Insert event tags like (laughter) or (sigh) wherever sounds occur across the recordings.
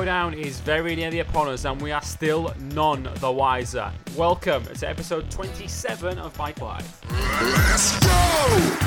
showdown is very nearly upon us, and we are still none the wiser. Welcome to episode 27 of Bike Life. Let's go!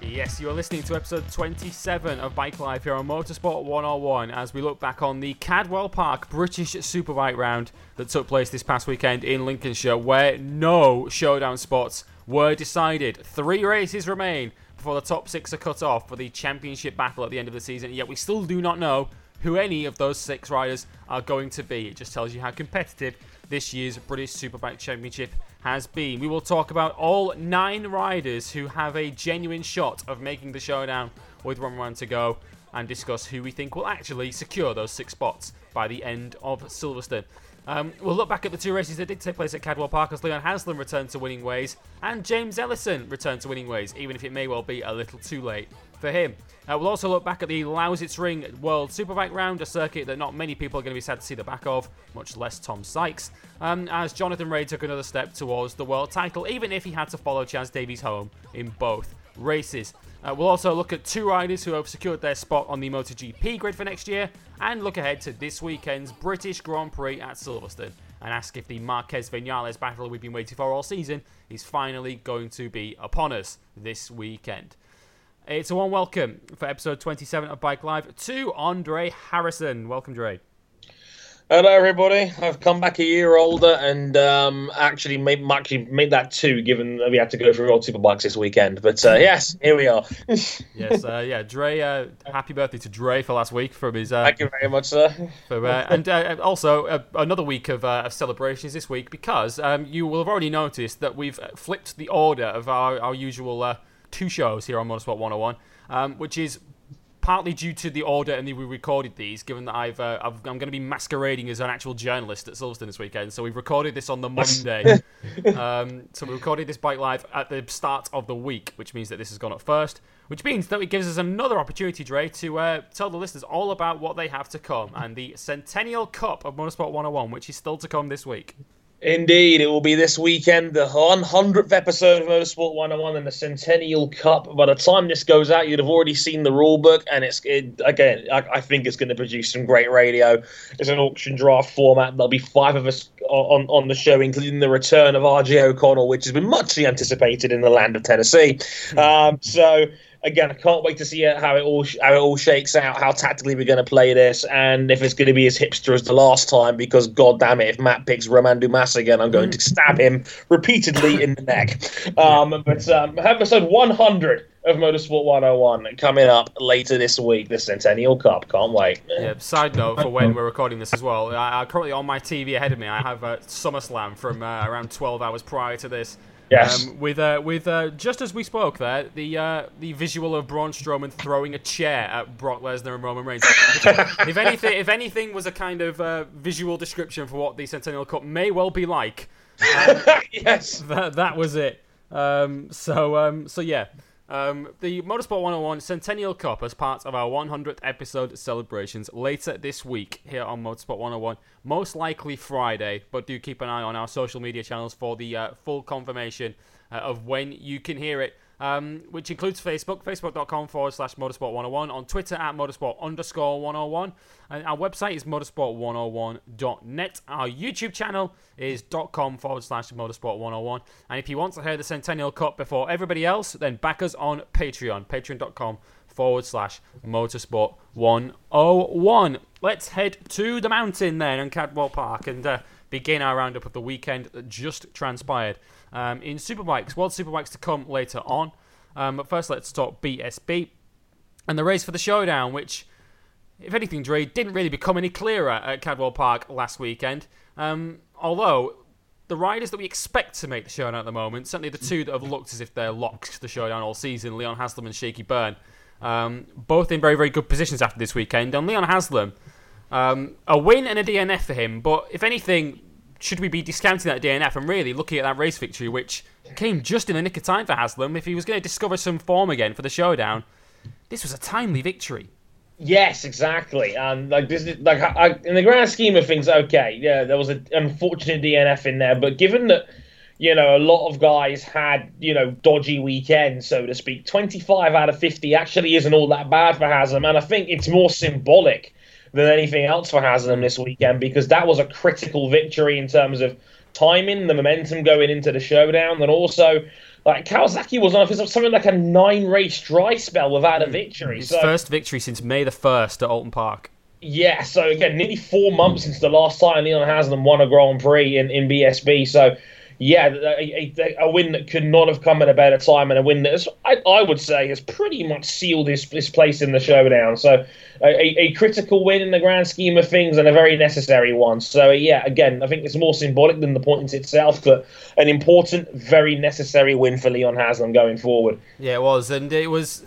Yes, you are listening to episode 27 of Bike Life here on Motorsport 101 as we look back on the Cadwell Park British Superbike round that took place this past weekend in Lincolnshire, where no showdown spots were decided. Three races remain before the top six are cut off for the championship battle at the end of the season, yet we still do not know who any of those six riders are going to be. It just tells you how competitive this year's British Superbike Championship has been. We will talk about all nine riders who have a genuine shot of making the showdown with one round to go and discuss who we think will actually secure those six spots by the end of Silverstone. Um, we'll look back at the two races that did take place at Cadwell Park as Leon Haslam returned to winning ways and James Ellison returned to winning ways, even if it may well be a little too late for him. Uh, we'll also look back at the Lausitzring World Superbike round, a circuit that not many people are going to be sad to see the back of, much less Tom Sykes, um, as Jonathan Rea took another step towards the world title, even if he had to follow Chaz Davies home in both races. Uh, we'll also look at two riders who have secured their spot on the MotoGP grid for next year, and look ahead to this weekend's British Grand Prix at Silverstone, and ask if the Marquez Vinales battle we've been waiting for all season is finally going to be upon us this weekend. It's a warm welcome for episode 27 of Bike Live to Andre Harrison. Welcome, Dre. Hello, everybody. I've come back a year older and um, actually made actually made that two, given that we had to go through World Superbikes this weekend. But uh, yes, here we are. (laughs) yes, uh, yeah, Dre. Uh, happy birthday to Dre for last week from his. Uh, Thank you very much, sir. For, uh, and uh, also another week of, of, celebrations this week because um, you will have already noticed that we've flipped the order of our, our usual two shows here on Motorsport 101, um, which is partly due to the order and the we recorded these, given that I've, uh, i am going to be masquerading as an actual journalist at Silverstone this weekend. So we've recorded this on the Monday. (laughs) um, so we recorded this bike live at the start of the week, which means that this has gone up first. Which means that it gives us another opportunity, Dre, to uh, tell the listeners all about what they have to come and the Centennial Cup of Motorsport 101, which is still to come this week. Indeed, it will be this weekend, the 100th episode of Motorsport 101 and the Centennial Cup. By the time this goes out, you'd have already seen the rule book, and it's it, again, I, I, think it's going to produce some great radio. It's an auction draft format. There'll be five of us on, on the show, including the return of RJ O'Connell, which has been muchly anticipated in the land of Tennessee. Hmm. Um, so again, I can't wait to see how it all how it all shakes out, how tactically we're going to play this, and if it's going to be as hipster as the last time. Because god damn it, if Matt picks Romain Dumas again, I'm going to stab him repeatedly in the neck. Um, but um, episode 100 of Motorsport 101 coming up later this week, the Centennial Cup. Can't wait. Yeah. Side note for when we're recording this as well, I, I currently on my TV ahead of me, I have uh, SummerSlam from uh, around 12 hours prior to this. Yes. Um, with uh, with uh, just as we spoke there, the uh, the visual of Braun Strowman throwing a chair at Brock Lesnar and Roman Reigns. (laughs) if anything, if anything was a kind of uh, visual description for what the Centennial Cup may well be like, um, (laughs) yes, that that was it. Um, so um, so yeah. Um, the Motorsport 101 Centennial Cup as part of our 100th episode celebrations later this week here on Motorsport 101. Most likely Friday, but do keep an eye on our social media channels for the uh, full confirmation uh, of when you can hear it um, which includes Facebook, facebook.com forward slash motorsport101, on Twitter at motorsport underscore 101, and our website is motorsport101.net. Our YouTube channel is .com forward slash motorsport101, and if you want to hear the Centennial Cup before everybody else, then back us on Patreon, patreon.com forward slash motorsport 101. Let's head to the mountain then in Cadwell Park and uh, begin our roundup of the weekend that just transpired um, in Superbikes. World Superbikes to come later on. Um, but first, let's talk BSB and the race for the showdown, which, if anything, Dre, didn't really become any clearer at Cadwell Park last weekend. Um, although the riders that we expect to make the showdown at the moment, certainly the two that have looked as if they're locked to the showdown all season, Leon Haslam and Shaky Byrne, um, both in very, very good positions after this weekend. And Leon Haslam, um, a win and a DNF for him, but if anything, should we be discounting that DNF and really looking at that race victory, which came just in the nick of time for Haslam? If he was going to discover some form again for the showdown, this was a timely victory. Yes, exactly. And like this, is, like I, in the grand scheme of things, okay, yeah, there was an unfortunate DNF in there, but given that you know, a lot of guys had, you know, dodgy weekends, so to speak. 25 out of 50 actually isn't all that bad for Haslam, and I think it's more symbolic than anything else for Haslam this weekend because that was a critical victory in terms of timing, the momentum going into the showdown, and also like Kawasaki was on something like a nine race dry spell without a mm. victory. His so, first victory since May the first at Oulton Park. Yeah, so again, nearly four months since the last time Leon Haslam won a Grand Prix in, in BSB. So yeah, a, a, a, win that could not have come at a better time, and a win that is, I, I, would say has pretty much sealed his, his place in the showdown. So, a, a, critical win in the grand scheme of things, and a very necessary one. So, yeah, again, I think it's more symbolic than the point itself, but an important, very necessary win for Leon Haslam going forward. Yeah, it was, and it was.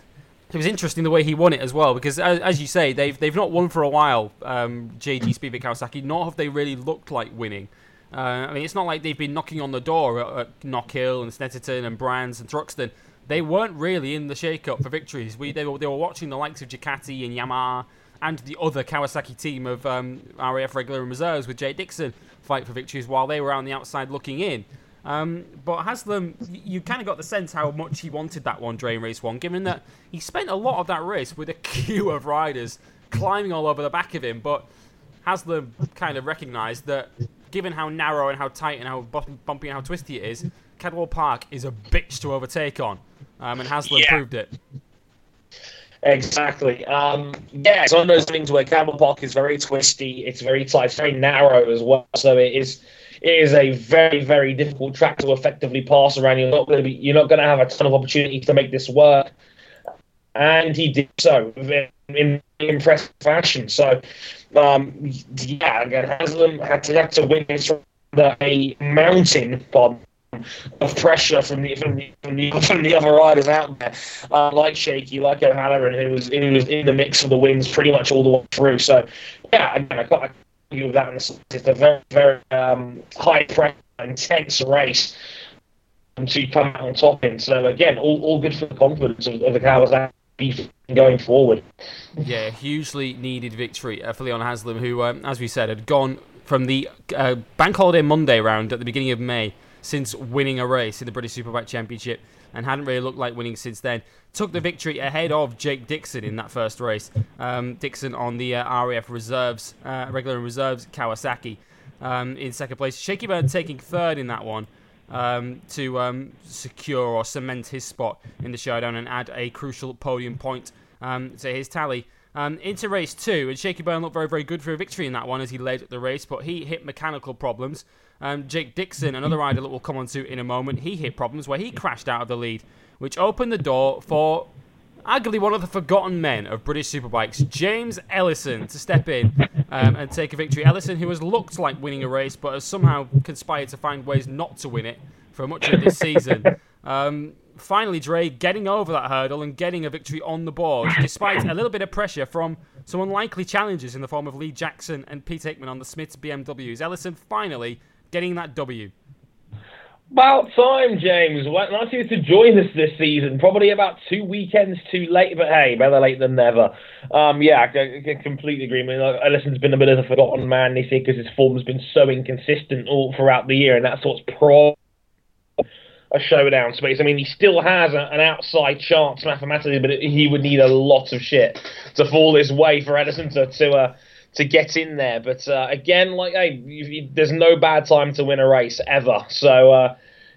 It was interesting the way he won it as well, because as, as you say, they've they've not won for a while. Um, JG Speedfit Kawasaki, nor have they really looked like winning. Uh, I mean, it's not like they've been knocking on the door at, at Knockhill and Snetterton and Brands and Thruxton. They weren't really in the shake-up for victories. We they were, they were watching the likes of Ducati and Yamaha and the other Kawasaki team of um, RAF regular and reserves with Jake Dixon fight for victories while they were on the outside looking in. Um, but Haslam, you kind of got the sense how much he wanted that one drain race one, given that he spent a lot of that race with a (laughs) queue of riders climbing all over the back of him. But Haslam kind of recognised that given how narrow and how tight and how bumpy and how twisty it is, Cadwell Park is a bitch to overtake on, um, and Haslam yeah. proved it. Exactly. Um, yeah, it's one of those things where Cadwell Park is very twisty. It's very tight. It's very narrow as well. So it is. It is a very, very difficult track to effectively pass around. You're not going to be. You're not going to have a ton of opportunities to make this work. And he did so in impressive fashion. So um, yeah, again, Haslam had to have to win this a mountain bomb of pressure from the from the from the, (laughs) from the other riders out there, uh, like Shaky, like O'Halloran, who was who was in the mix for the wins pretty much all the way through. So yeah, again, I got you with that. It's a very very um, high pressure, intense race to come out on top in. So again, all, all good for the confidence of, of the Kawasaki going forward. Yeah, hugely needed victory uh, for Leon Haslam, who, um, as we said, had gone from the uh, Bank Holiday Monday round at the beginning of May since winning a race in the British Superbike Championship and hadn't really looked like winning since then. Took the victory ahead of Jake Dixon in that first race. Um, Dixon on the uh, RAF reserves, uh, regular and reserves Kawasaki um, in second place. Shaky Byrne taking third in that one um, to um, secure or cement his spot in the showdown and add a crucial podium point um, to his tally. Um, into race two, and Shaky Byrne looked very, very good for a victory in that one as he led the race, but he hit mechanical problems. Um, Jake Dixon, another rider that we'll come on to in a moment, he hit problems where he crashed out of the lead, which opened the door for arguably one of the forgotten men of British Superbikes, James Ellison, to step in um, and take a victory. Ellison, who has looked like winning a race, but has somehow conspired to find ways not to win it for much of this season. Um, finally, Dre getting over that hurdle and getting a victory on the board, despite a little bit of pressure from some unlikely challenges in the form of Lee Jackson and Pete Hickman on the Smiths BMWs. Ellison finally getting that W. About time, James. Nice you to join us this season. Probably about two weekends too late, but hey, better late than never. Um, yeah, I, I completely agree. I mean, Ellison's been a bit of a forgotten man this year because his form's been so inconsistent all throughout the year, and that's what's pro a showdown space. I mean, he still has a, an outside chance mathematically, but he would need a lot of shit to fall his way for Ellison to to uh, to get in there. But uh, again, like, hey, you, you, there's no bad time to win a race ever. So uh,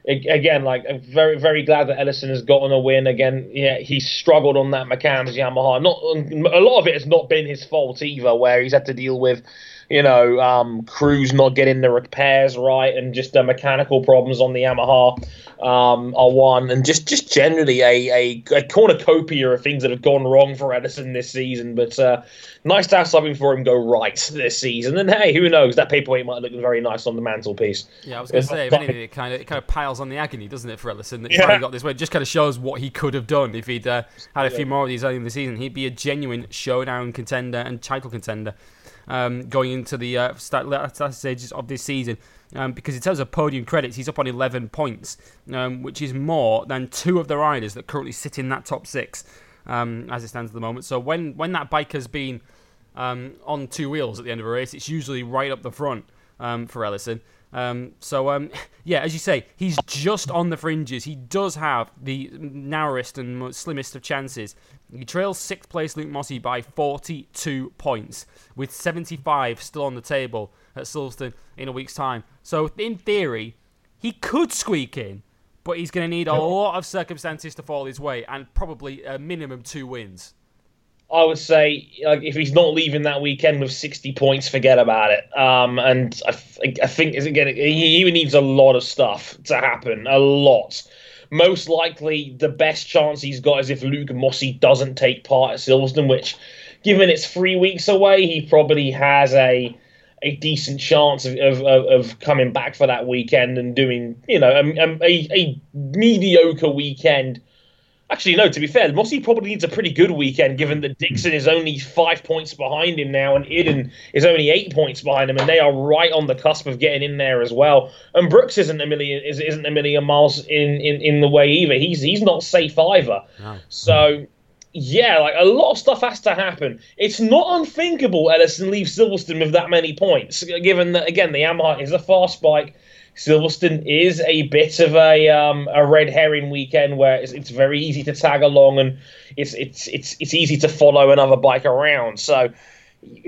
again, like, I'm very very glad that Ellison has gotten a win. Again, yeah, he struggled on that McAMS Yamaha. Not a lot of it has not been his fault either, where he's had to deal with you know, um, crews not getting the repairs right and just the mechanical problems on the Yamaha um, are one, and just just generally a, a, a, cornucopia of things that have gone wrong for Ellison this season. But uh, nice to have something for him go right this season. And hey, who knows? That paperweight might look very nice on the mantelpiece. Yeah, I was going to say, if anything, it kind of it kind of piles on the agony, doesn't it, for Ellison? That he's yeah. got this way. It just kind of shows what he could have done if he'd uh, had a few more of these early in the season. He'd be a genuine showdown contender and title contender um, going into the uh, start, stages of this season. Um, because in terms of podium credits, he's up on 11 points, um, which is more than two of the riders that currently sit in that top six um, as it stands at the moment. So when, when that bike has been um, on two wheels at the end of a race, it's usually right up the front um, for Ellison. Um, so um, (laughs) yeah, as you say, he's just on the fringes. He does have the narrowest and slimmest of chances. He trails sixth place Luke Mossey by 42 points, with 75 still on the table at Silverstone in a week's time. So in theory, he could squeak in, but he's going to need a lot of circumstances to fall his way, and probably a minimum two wins. I would say like, if he's not leaving that weekend with 60 points, forget about it. Um, and I, th- I think again, he even needs a lot of stuff to happen, a lot. Most likely, the best chance he's got is if Luke Mossey doesn't take part at Silverstone, which, given it's three weeks away, he probably has a a decent chance of, of, of coming back for that weekend and doing, you know, a, a, a mediocre weekend Actually, no. To be fair, Mossey probably needs a pretty good weekend, given that Dixon is only five points behind him now, and Iddon is only eight points behind him, and they are right on the cusp of getting in there as well. And Brooks isn't a million is, isn't a million miles in, in, in the way either. He's he's not safe either. No. So yeah, like a lot of stuff has to happen. It's not unthinkable Ellison leaves Silverstone with that many points, given that again the Yamaha is a fast bike Silverstone is a bit of a um, a red herring weekend where it's, it's very easy to tag along and it's it's it's it's easy to follow another bike around. So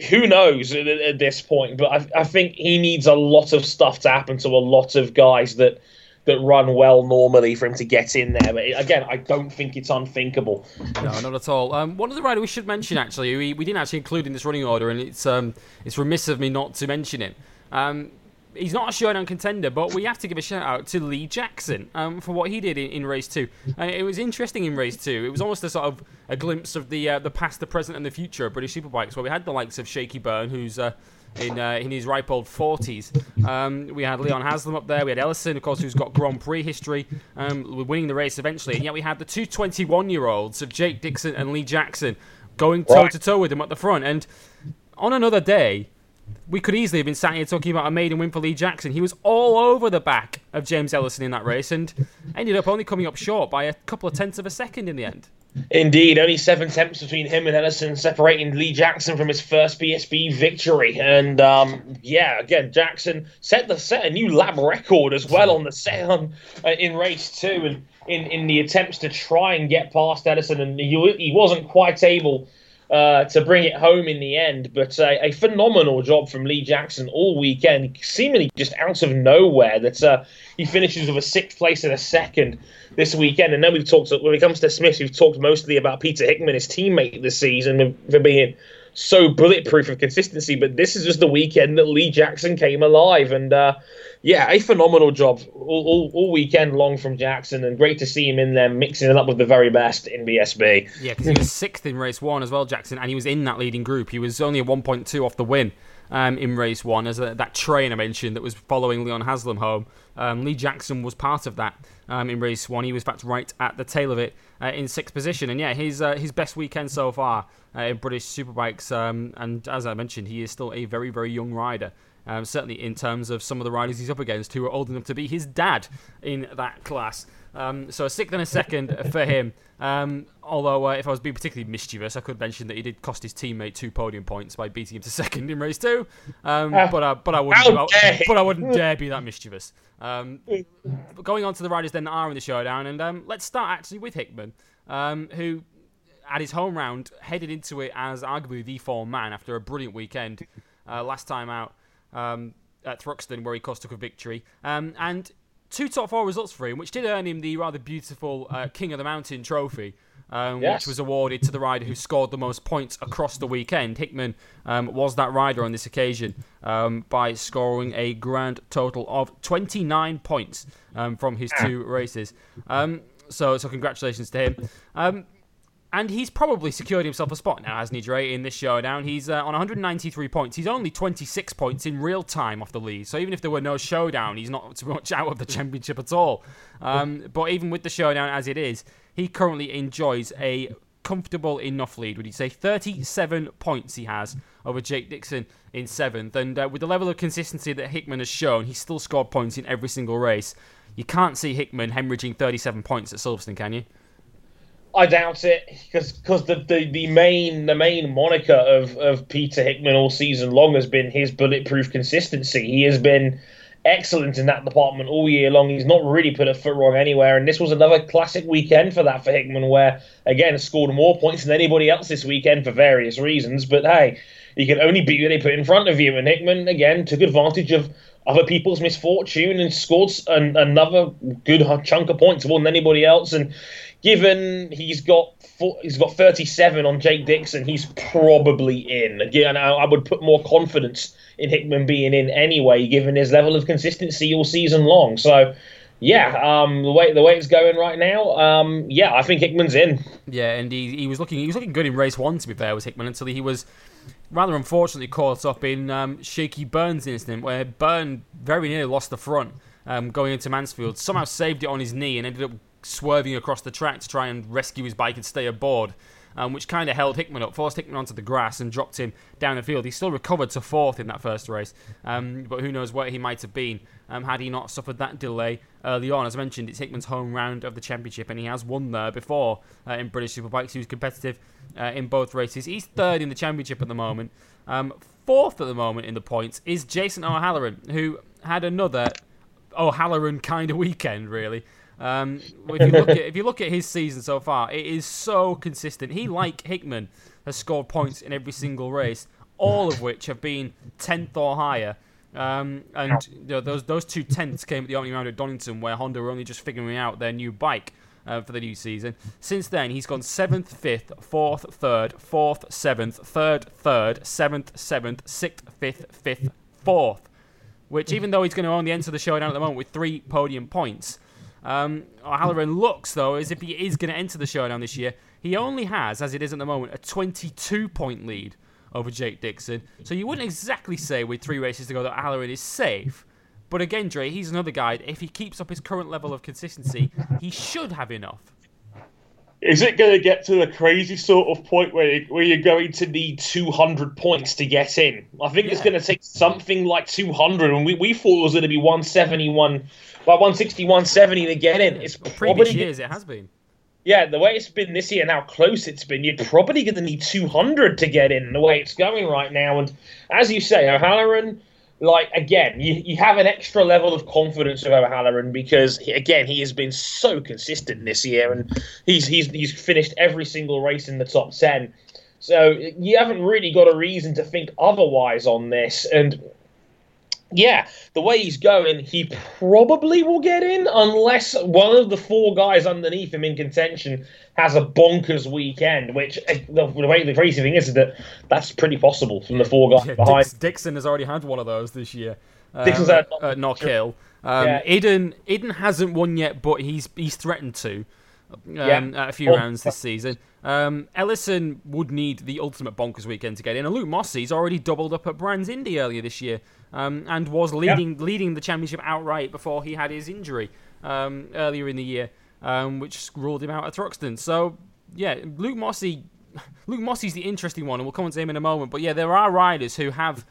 who knows at, at this point? But I, I think he needs a lot of stuff to happen to a lot of guys that that run well normally for him to get in there. But again, I don't think it's unthinkable. No, not at all. Um, one of the riders we should mention actually, we, we didn't actually include in this running order, and it's um, it's remiss of me not to mention him. Um, he's not a showdown contender, but we have to give a shout out to Lee Jackson um, for what he did in, in race two. Uh, it was interesting in race two. It was almost a sort of a glimpse of the uh, the past, the present, and the future of British superbikes, where we had the likes of Shaky Byrne, who's uh, in uh, in his ripe old 40s. Um, we had Leon Haslam up there. We had Ellison, of course, who's got Grand Prix history, um, winning the race eventually. And yet we had the two 21 year olds of Jake Dixon and Lee Jackson going toe to toe with him at the front. And on another day, we could easily have been sat here talking about a maiden win for Lee Jackson. He was all over the back of James Ellison in that race and ended up only coming up short by a couple of tenths of a second in the end. Indeed, only seven tenths between him and Ellison, separating Lee Jackson from his first BSB victory. And um, yeah, again, Jackson set the set a new lap record as well on the set on, uh, in race two, and in, in the attempts to try and get past Ellison, and he, he wasn't quite able uh, to bring it home in the end. But uh, a phenomenal job from Lee Jackson all weekend, seemingly just out of nowhere. That uh, he finishes with a sixth place and a second this weekend. And then we've talked when it comes to Smith, we've talked mostly about Peter Hickman, his teammate this season, for being so bulletproof of consistency. But this is just the weekend that Lee Jackson came alive and uh, yeah, a phenomenal job all, all, all, weekend long from Jackson, and great to see him in there mixing it up with the very best in BSB. Yeah, because he was sixth in race one as well, Jackson, and he was in that leading group. He was only a 1.2 off the win um, in race one, as a, that train I mentioned that was following Leon Haslam home. Um, Lee Jackson was part of that um, in race one. He was, fact, right at the tail of it uh, in sixth position, and yeah, his uh, his best weekend so far uh, in British Superbikes. Um, and as I mentioned, he is still a very very young rider. Um, certainly in terms of some of the riders he's up against who are old enough to be his dad in that class. Um, so a sixth and a second for him. Um, although, uh, if I was being particularly mischievous, I could mention that he did cost his teammate two podium points by beating him to second in race two. Um, uh, but, uh, but I wouldn't. I, (laughs) but I wouldn't dare be that mischievous. Um, going on to the riders then that are in the showdown, and um, let's start actually with Hickman, um, who at his home round headed into it as arguably the form man after a brilliant weekend uh, last time out um, at Thruxton, where he cost took a victory. Um, and two top four results for him, which did earn him the rather beautiful uh, King of the Mountain trophy. Um, yes. Which was awarded to the rider who scored the most points across the weekend. Hickman um, was that rider on this occasion um, by scoring a grand total of 29 points um, from his two races. Um, so, so congratulations to him. And he's probably secured himself a spot now, hasn't he, Dre, in this showdown? He's uh, on 193 points. He's only 26 points in real time off the lead. So even if there were no showdown, he's not too much (laughs) out of the championship at all. Um, but even with the showdown as it is, he currently enjoys a comfortable enough lead. Would you say 37 points he has over Jake Dixon in seventh? And uh, with the level of consistency that Hickman has shown, he's still scored points in every single race. You can't see Hickman hemorrhaging 37 points at Silverstone, can you? I doubt it because because the, the, the main the main moniker of, of Peter Hickman all season long has been his bulletproof consistency. He has been excellent in that department all year long. He's not really put a foot wrong anywhere, and this was another classic weekend for that for Hickman, where again scored more points than anybody else this weekend for various reasons. But hey, you can only beat what they put in front of you, and Hickman again took advantage of other people's misfortune and scored an, another good chunk of points more than anybody else. And given he's got he's got 37 on Jake Dixon, he's probably in. Again, I, I would put more confidence in Hickman being in anyway, given his level of consistency all season long. So. Yeah, um, the way the way it's going right now, um, yeah, I think Hickman's in. Yeah, and he, he was looking he was looking good in race one. To be fair, was Hickman until he was rather unfortunately caught up in um, Shaky Byrne's incident, where Byrne very nearly lost the front um, going into Mansfield. Somehow saved it on his knee and ended up swerving across the track to try and rescue his bike and stay aboard. Um, which kind of held Hickman up, forced Hickman onto the grass and dropped him down the field. He still recovered to fourth in that first race, um, but who knows where he might have been um, had he not suffered that delay early on. As I mentioned, it's Hickman's home round of the championship, and he has won there before uh, in British Superbikes. He was competitive uh, in both races. He's third in the championship at the moment. Um, fourth at the moment in the points is Jason O'Halloran, who had another O'Halloran kind of weekend, really. Um, if you look at if you look at his season so far, it is so consistent. He, like Hickman, has scored points in every single race, all of which have been tenth or higher. Um, and you know, those those two tenths came at the opening round at Donington, where Honda were only just figuring out their new bike uh, for the new season. Since then, he's gone seventh, fifth, fourth, third, fourth, seventh, third, third, seventh, seventh, sixth, fifth, fifth, fourth. Which, even though he's going to only enter the showdown at the moment with three podium points, um, O'Halloran looks, though, as if he is going to enter the showdown this year. He only has, as it is at the moment, a 22 point lead over Jake Dixon. So you wouldn't exactly say with three races to go that O'Halloran is safe. But again, Dre, he's another guy. If he keeps up his current level of consistency, he should have enough. Is it going to get to the crazy sort of point where, where you're going to need 200 points to get in? I think yeah. it's going to take something like 200, and we, we thought it was going to be 171 well, 160, 170 to get in. It's probably previous years it has been. Yeah, the way it's been this year, and how close it's been, you're probably going to need 200 to get in. The way it's going right now, and as you say, O'Halloran, like again, you, you have an extra level of confidence with O'Halloran because again, he has been so consistent this year, and he's he's he's finished every single race in the top ten. So you haven't really got a reason to think otherwise on this, and yeah, the way he's going, he probably will get in unless one of the four guys underneath him in contention has a bonkers weekend. Which eh, the, the way the crazy thing is that that's pretty possible from the four guys yeah, behind. Dix, Dixon has already had one of those this year. Dixon's had uh, Knockhill. Um, yeah. Iddon Iddon hasn't won yet, but he's he's threatened to. Um, yeah. a few rounds this season. Um, Ellison would need the ultimate bonkers weekend to get in, and Luke Mossey's already doubled up at Brands Indy earlier this year um, and was leading yep. leading the championship outright before he had his injury um, earlier in the year, um, which ruled him out at Thruxton. So yeah, Luke Mossey, (laughs) Luke Mossey's the interesting one, and we'll come on to him in a moment. But yeah, there are riders who have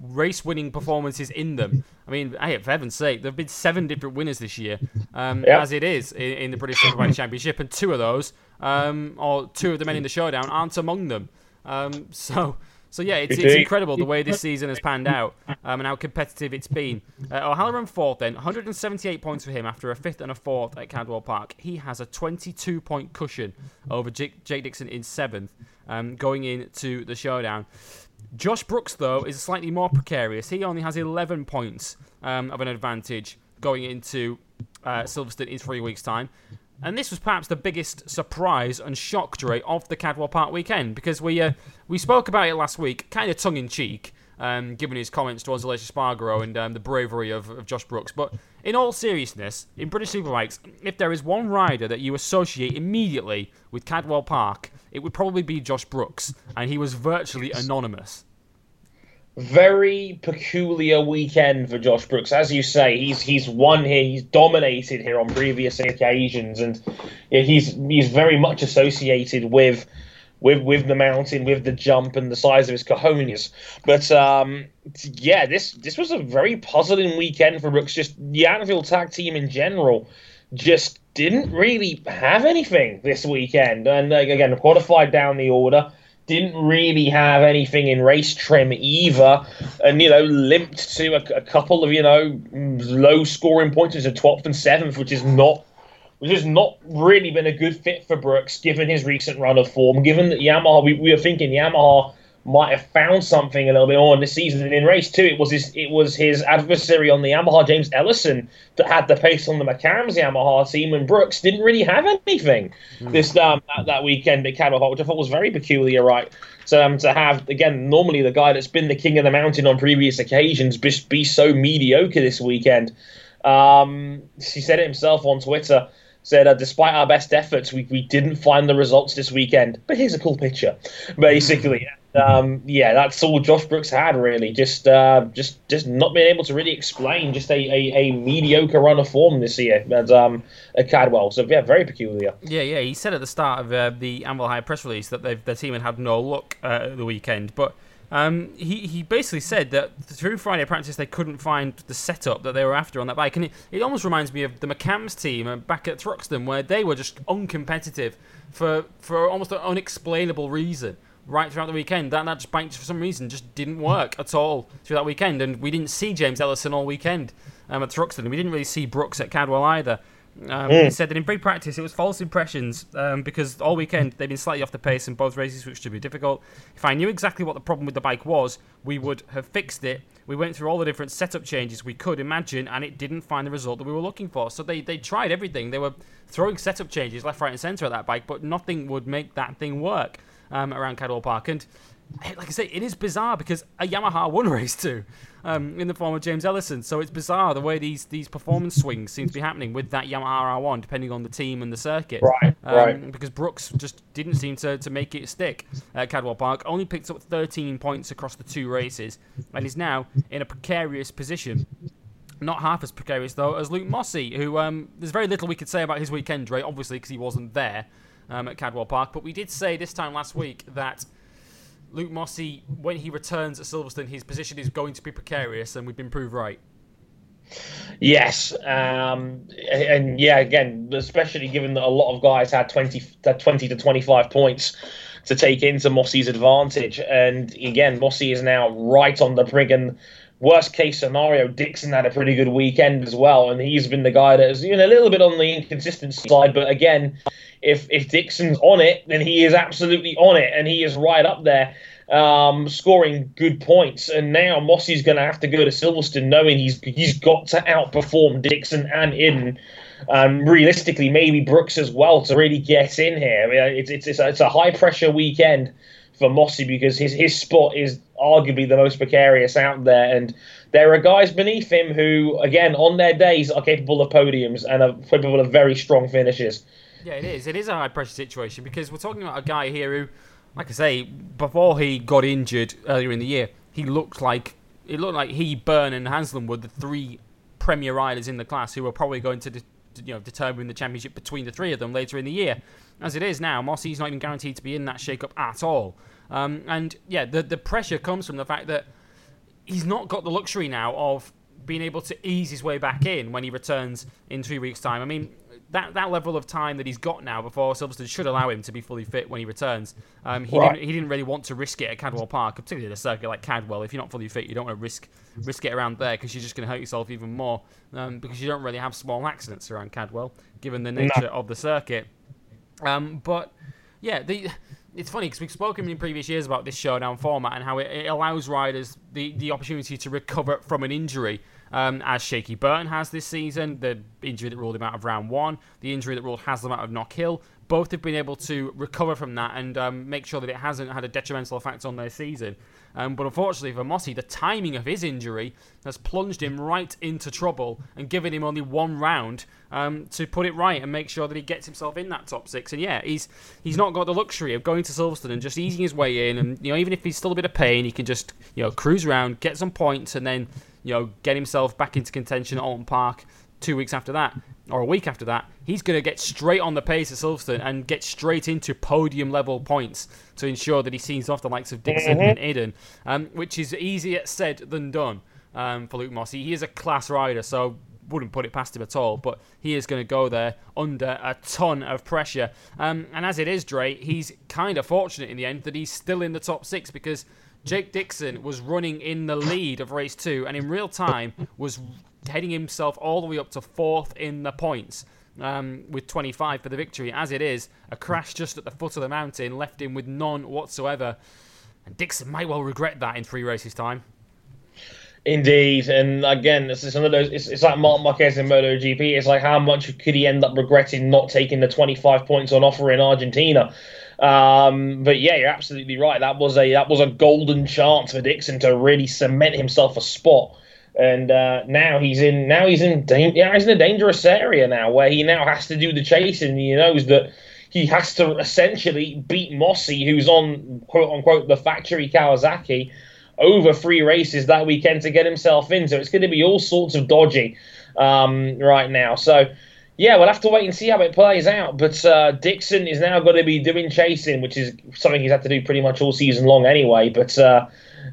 race winning performances in them. I mean, hey, for heaven's sake, there have been seven different winners this year, um, yep. as it is in, in the British Superbike Championship, and two of those, um, or two of the men in the showdown, aren't among them. Um, so so yeah, it's, it's incredible the way this (laughs) season has panned out um, and how competitive it's been. Uh, O'Halloran fourth then, 178 points for him after a fifth and a fourth at Cadwell Park. He has a 22 point cushion over Jake, Jake Dixon in seventh, um, going into the showdown. Josh Brooks though is slightly more precarious. He only has 11 points um, of an advantage going into uh, Silverstone in three weeks' time. And this was perhaps the biggest surprise and shock, Dre, of the Cadwell Park weekend because we uh, we spoke about it last week, kind of tongue in cheek, um, given his comments towards Aleix Espargaro and um, the bravery of, of, Josh Brooks. But in all seriousness, in British Superbikes, if there is one rider that you associate immediately with Cadwell Park, it would probably be Josh Brooks, and he was virtually anonymous very peculiar weekend for Josh Brooks. As you say, he's he's won here, he's dominated here on previous occasions, and he's he's very much associated with with with the mountain, with the jump, and the size of his cojones. But um, yeah, this this was a very puzzling weekend for Brooks. Just the Anfield tag team in general just didn't really have anything this weekend, and uh, again qualified down the order didn't really have anything in race trim either, and you know limped to a, a couple of you know low scoring points a twelfth and seventh, which is not which has not really been a good fit for Brooks given his recent run of form. Given that Yamaha, we, we were thinking Yamaha might have found something a little bit more in this season. And in race two, it was his it was his adversary on the Yamaha, James Ellison, that had the pace on the McAMS Yamaha team, and Brooks didn't really have anything mm. this um, that, that, weekend at Cadwell, which I thought was very peculiar, right? So um, to have again, normally the guy that's been the king of the mountain on previous occasions, be, be so mediocre this weekend. Um, he said it himself on Twitter said, uh, despite our best efforts, we, we didn't find the results this weekend. But here's a cool picture, basically. Um, yeah, that's all Josh Brooks had really. Just, uh, just, just not being able to really explain just a, a, a mediocre run of form this year at, um, at Cadwell. So yeah, very peculiar. Yeah, yeah. He said at the start of uh, the Anvil Hire press release that their team had had no luck uh, the weekend, but um, he, he basically said that through Friday practice they couldn't find the setup that they were after on that bike. And it, it almost reminds me of the McAMS team uh, back at Thruxton where they were just uncompetitive for, for almost an unexplainable reason right throughout the weekend. That, that bike, for some reason, just didn't work at all through that weekend. And we didn't see James Ellison all weekend um, at Thruxton. We didn't really see Brooks at Cadwell either. Um, mm. He said that in pre practice it was false impressions um, because all weekend they've been slightly off the pace in both races, which should be difficult. If I knew exactly what the problem with the bike was, we would have fixed it. We went through all the different setup changes we could imagine, and it didn't find the result that we were looking for. So they, they tried everything. They were throwing setup changes left, right, and centre at that bike, but nothing would make that thing work um, around Cadwell Park. And like I say, it is bizarre because a Yamaha won (laughs) race two um, in the form of James Ellison. So it's bizarre the way these these performance swings seem to be happening with that Yamaha R1, depending on the team and the circuit. Right, um, right. Because Brooks just didn't seem to, to make it stick at Cadwell Park. Only picked up 13 points across the two races and is now in a precarious position. Not half as precarious though as Luke Mossey, who um, there's very little we could say about his weekend, right? Obviously, because he wasn't there um, at Cadwell Park. But we did say this time last week that Luke Mossey, when he returns at Silverstone, his position is going to be precarious, and we've been proved right. Yes, um, and yeah, again, especially given that a lot of guys had 20, had 20 to 25 points to take into Mossey's advantage. And again, Mossey is now right on the brink. And worst case scenario, Dixon had a pretty good weekend as well. And he's been the guy that is you know, a little bit on the inconsistent side. But again, if if Dixon's on it, then he is absolutely on it, and he is right up there, um, scoring good points. And now Mossey's going to have to go to Silverstone knowing he's he's got to outperform Dixon and Iddon. Um, realistically, maybe Brooks as well to really get in here. It's, it's, it's, a, it's a high pressure weekend for Mossey because his, his spot is arguably the most precarious out there. And there are guys beneath him who, again, on their days are capable of podiums and are capable of very strong finishes. Yeah, it is. It is a high pressure situation because we're talking about a guy here who, like I say, before he got injured earlier in the year, he looked like it looked like he, Byrne, and Haslam were the three premier riders in the class who were probably going to, you know, determine the championship between the three of them later in the year. As it is now, Mossey's not even guaranteed to be in that shake-up at all. Um, and yeah, the the pressure comes from the fact that he's not got the luxury now of being able to ease his way back in when he returns in three weeks' time. I mean, that that level of time that he's got now before Silverstone should allow him to be fully fit when he returns. Um, he right. didn't he didn't really want to risk it at Cadwell Park, particularly at a circuit like Cadwell. If you're not fully fit, you don't want to risk risk it around there because you're just going to hurt yourself even more. Um, because you don't really have small accidents around Cadwell, given the nature no. of the circuit. Um, but yeah, the it's funny because we've spoken in previous years about this showdown format and how it, it allows riders the, the opportunity to recover from an injury um, as Shaky Burton has this season, the injury that ruled him out of round one, the injury that ruled Haslam out of Knockhill. Both have been able to recover from that and um, make sure that it hasn't had a detrimental effect on their season. Um, but unfortunately for Mossey, the timing of his injury has plunged him right into trouble and given him only one round um, to put it right and make sure that he gets himself in that top six. And yeah, he's he's not got the luxury of going to Silverstone and just easing his way in. And you know, even if he's still a bit of pain, he can just you know cruise around, get some points, and then you know, get himself back into contention at Oulton Park two weeks after that, or a week after that, he's going to get straight on the pace of Silverstone and get straight into podium level points to ensure that he sees off the likes of Dixon mm-hmm. and Iddon, um, which is easier said than done um, for Luke Mossey. He is a class rider, so wouldn't put it past him at all. But he is going to go there under a ton of pressure. Um, and as it is, Dre, he's kind of fortunate in the end that he's still in the top six because Jake Dixon was running in the lead of race two and in real time was heading himself all the way up to fourth in the points. Um, with 25 for the victory. As it is, a crash just at the foot of the mountain left him with none whatsoever. And Dixon might well regret that in three races' time. Indeed, and again, it's, one of those. It's, it's like Marc Marquez in MotoGP. It's like how much could he end up regretting not taking the 25 points on offer in Argentina? Um, but yeah, you're absolutely right. That was a that was a golden chance for Dixon to really cement himself a spot. And uh, now he's in now he's in yeah, he's in a dangerous area now where he now has to do the chasing. He knows that he has to essentially beat Mossey, who's on quote unquote the factory Kawasaki over three races that weekend to get himself in. So it's going to be all sorts of dodgy um, right now. So yeah, we'll have to wait and see how it plays out. But uh, Dixon is now going to be doing chasing, which is something he's had to do pretty much all season long anyway. But uh,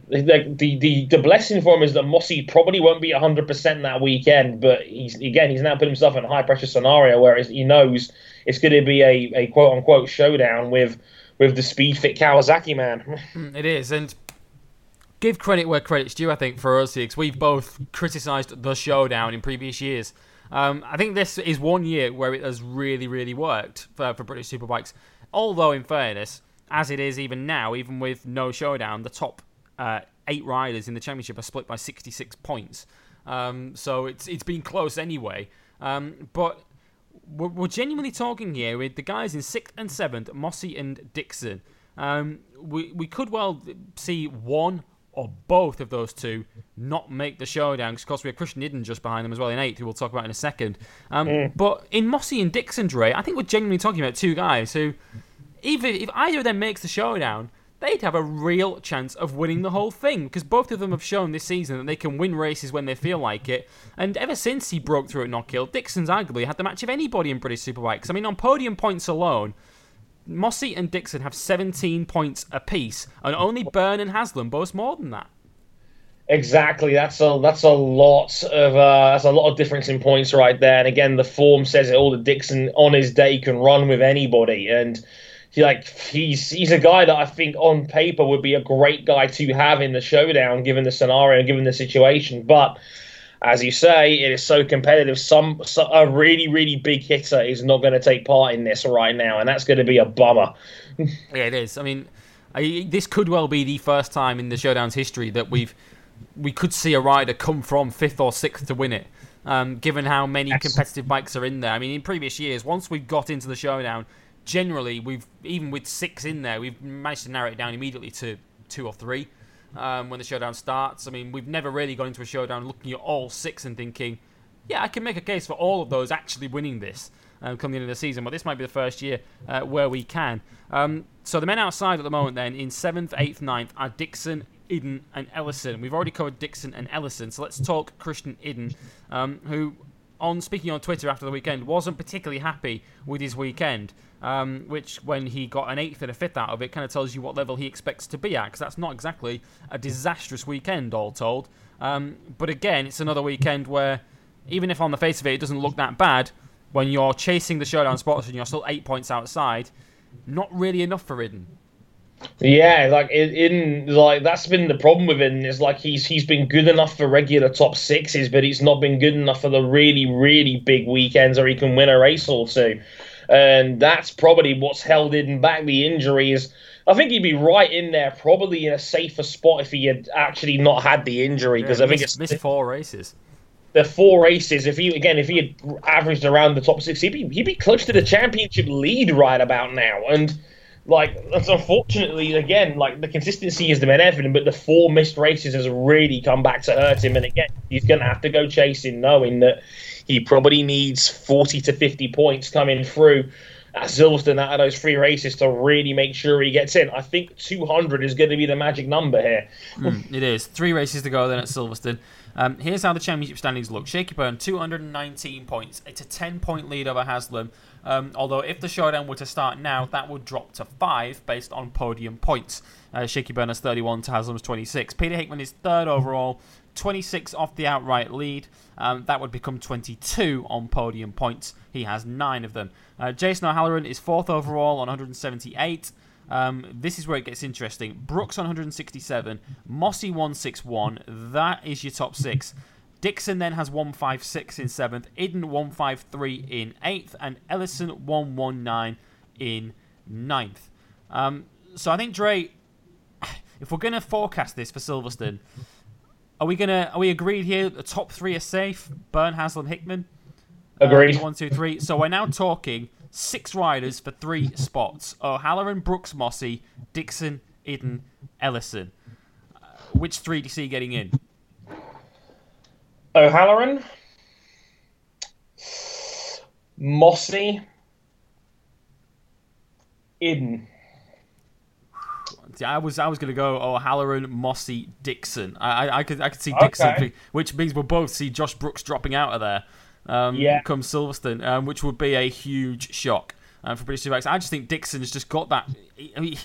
the, the, the the blessing for him is that Mossey probably won't be 100% that weekend. But he's again, he's now put himself in a high pressure scenario where he knows it's going to be a, a quote unquote showdown with with the Speedfit Kawasaki man. (laughs) It is, and give credit where credit's due, I think, for us because we've both criticised the showdown in previous years. Um, I think this is one year where it has really, really worked for, for British Superbikes. Although, in fairness, as it is even now, even with no showdown, the top uh, eight riders in the championship are split by 66 points. Um, so it's it's been close anyway. Um, but we're, we're, genuinely talking here with the guys in sixth and seventh, Mossey and Dixon. Um, we we could well see one or both of those two not make the showdown. Because, of course, we have Christian Iddon just behind them as well in eighth, who we'll talk about in a second. Um, mm. But in Mossey and Dixon, Dre, I think we're genuinely talking about two guys who, even if either of them makes the showdown, they'd have a real chance of winning the whole thing. Because both of them have shown this season that they can win races when they feel like it. And ever since he broke through at Knockhill, Dixon's arguably had the match of anybody in British Superbikes. I mean, on podium points alone, Mossey and Dixon have 17 points apiece, and only Byrne and Haslam boast more than that. Exactly. That's a that's a lot of uh, that's a lot of difference in points right there. And again, the form says it all. That Dixon on his day can run with anybody, and he like he's he's a guy that I think on paper would be a great guy to have in the showdown, given the scenario, given the situation. But as you say, it is so competitive. Some, some a really really big hitter is not going to take part in this right now, and that's going to be a bummer. (laughs) yeah, it is. I mean, I, this could well be the first time in the showdown's history that we've we could see a rider come from fifth or sixth to win it. Um, given how many yes. competitive bikes are in there, I mean, in previous years, once we've got into the showdown, generally we've even with six in there, we've managed to narrow it down immediately to two or three um, when the showdown starts. I mean, we've never really gone into a showdown looking at all six and thinking, yeah, I can make a case for all of those actually winning this um, end of the season. But this might be the first year uh, where we can. Um, so the men outside at the moment, then in seventh, eighth, ninth, are Dixon, Iddon, and Ellison. We've already covered Dixon and Ellison, so let's talk Christian Iddon, um, who, on speaking on Twitter after the weekend, wasn't particularly happy with his weekend um, which when he got an eighth and a fifth out of it kind of tells you what level he expects to be at because that's not exactly a disastrous weekend all told. Um, but again it's another weekend where even if on the face of it it doesn't look that bad when you're chasing the showdown spots and you're still eight points outside not really enough for Iddon yeah, like in like that's been the problem with him. Is like he's he's been good enough for regular top sixes, but he's not been good enough for the really really big weekends where he can win a race or two and that's probably what's held him back. The injury is. I think he'd be right in there, probably in a safer spot if he had actually not had the injury. Because yeah, I think it's missed four races. The four races. If he again, if he had averaged around the top six, he'd be he'd be close to the championship lead right about now. And like that's unfortunately again, like the consistency has been evident, but the four missed races has really come back to hurt him. And again, he's going to have to go chasing, knowing that he probably needs 40 to 50 points coming through at Silverstone out of those three races to really make sure he gets in. I think 200 is going to be the magic number here. Mm, it is. Three races to go then at Silverstone. Um, here's how the championship standings look. Shaky Byrne, 219 points. It's a 10 point lead over Haslam. Um, although, if the showdown were to start now, that would drop to five based on podium points. Uh, Shaky Byrne 31, to Haslam's 26. Peter Hickman is third overall, 26 off the outright lead. Um, that would become 22 on podium points. He has nine of them. Uh, Jason O'Halloran is fourth overall on 178. Um, this is where it gets interesting. Brooks on 167, Mossey 161. That is your top six. Dixon then has 156 in seventh, Iddon 153 in eighth, and Ellison 119 in ninth. Um, so I think Dre, (sighs) if we're gonna forecast this for Silverstone, are we gonna are we agreed here? The top three are safe. Byrne, Haslam, Hickman. Agreed. Uh, one, two, three. So we're now talking six riders for three spots: O'Halloran, Brooks, Mossey, Dixon, Iddon, Ellison. Uh, which three do you see getting in? O'Halloran, Mossey, Iddon. I was I was gonna go O'Halloran, Mossey, Dixon. I, I, I could I could see Dixon, Okay. which means we'll both see Josh Brooks dropping out of there. Um, Yeah. come Silverstone, um, which would be a huge shock um, for British Superbikes. I just think Dixon's just got that. I mean,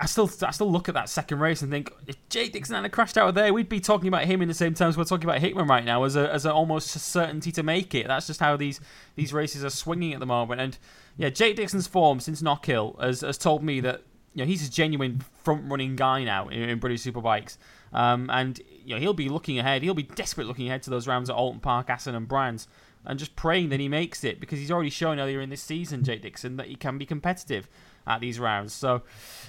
I still I still look at that second race and think if Jay Dixon hadn't crashed out of there, we'd be talking about him in the same terms we're talking about Hickman right now as a as a almost certainty to make it. That's just how these these races are swinging at the moment. And yeah, Jake Dixon's form since Knockhill has has told me that you know he's a genuine front running guy now in, in British Superbikes. Um, and you know he'll be looking ahead. He'll be desperate looking ahead to those rounds at Oulton Park, Assen, and Brands, and just praying that he makes it because he's already shown earlier in this season, Jake Dixon, that he can be competitive at these rounds. So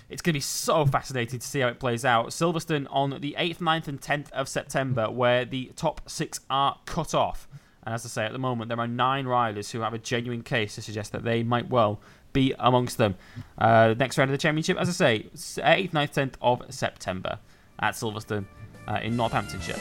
it's going to be so fascinating to see how it plays out. Silverstone on the 8th, 9th, and 10th of September, where the top six are cut off. And as I say, at the moment, there are nine riders who have a genuine case to suggest that they might well be amongst them. Uh, next round of the championship, as I say, 8th, 9th, 10th of September at Silverstone uh, in Northamptonshire.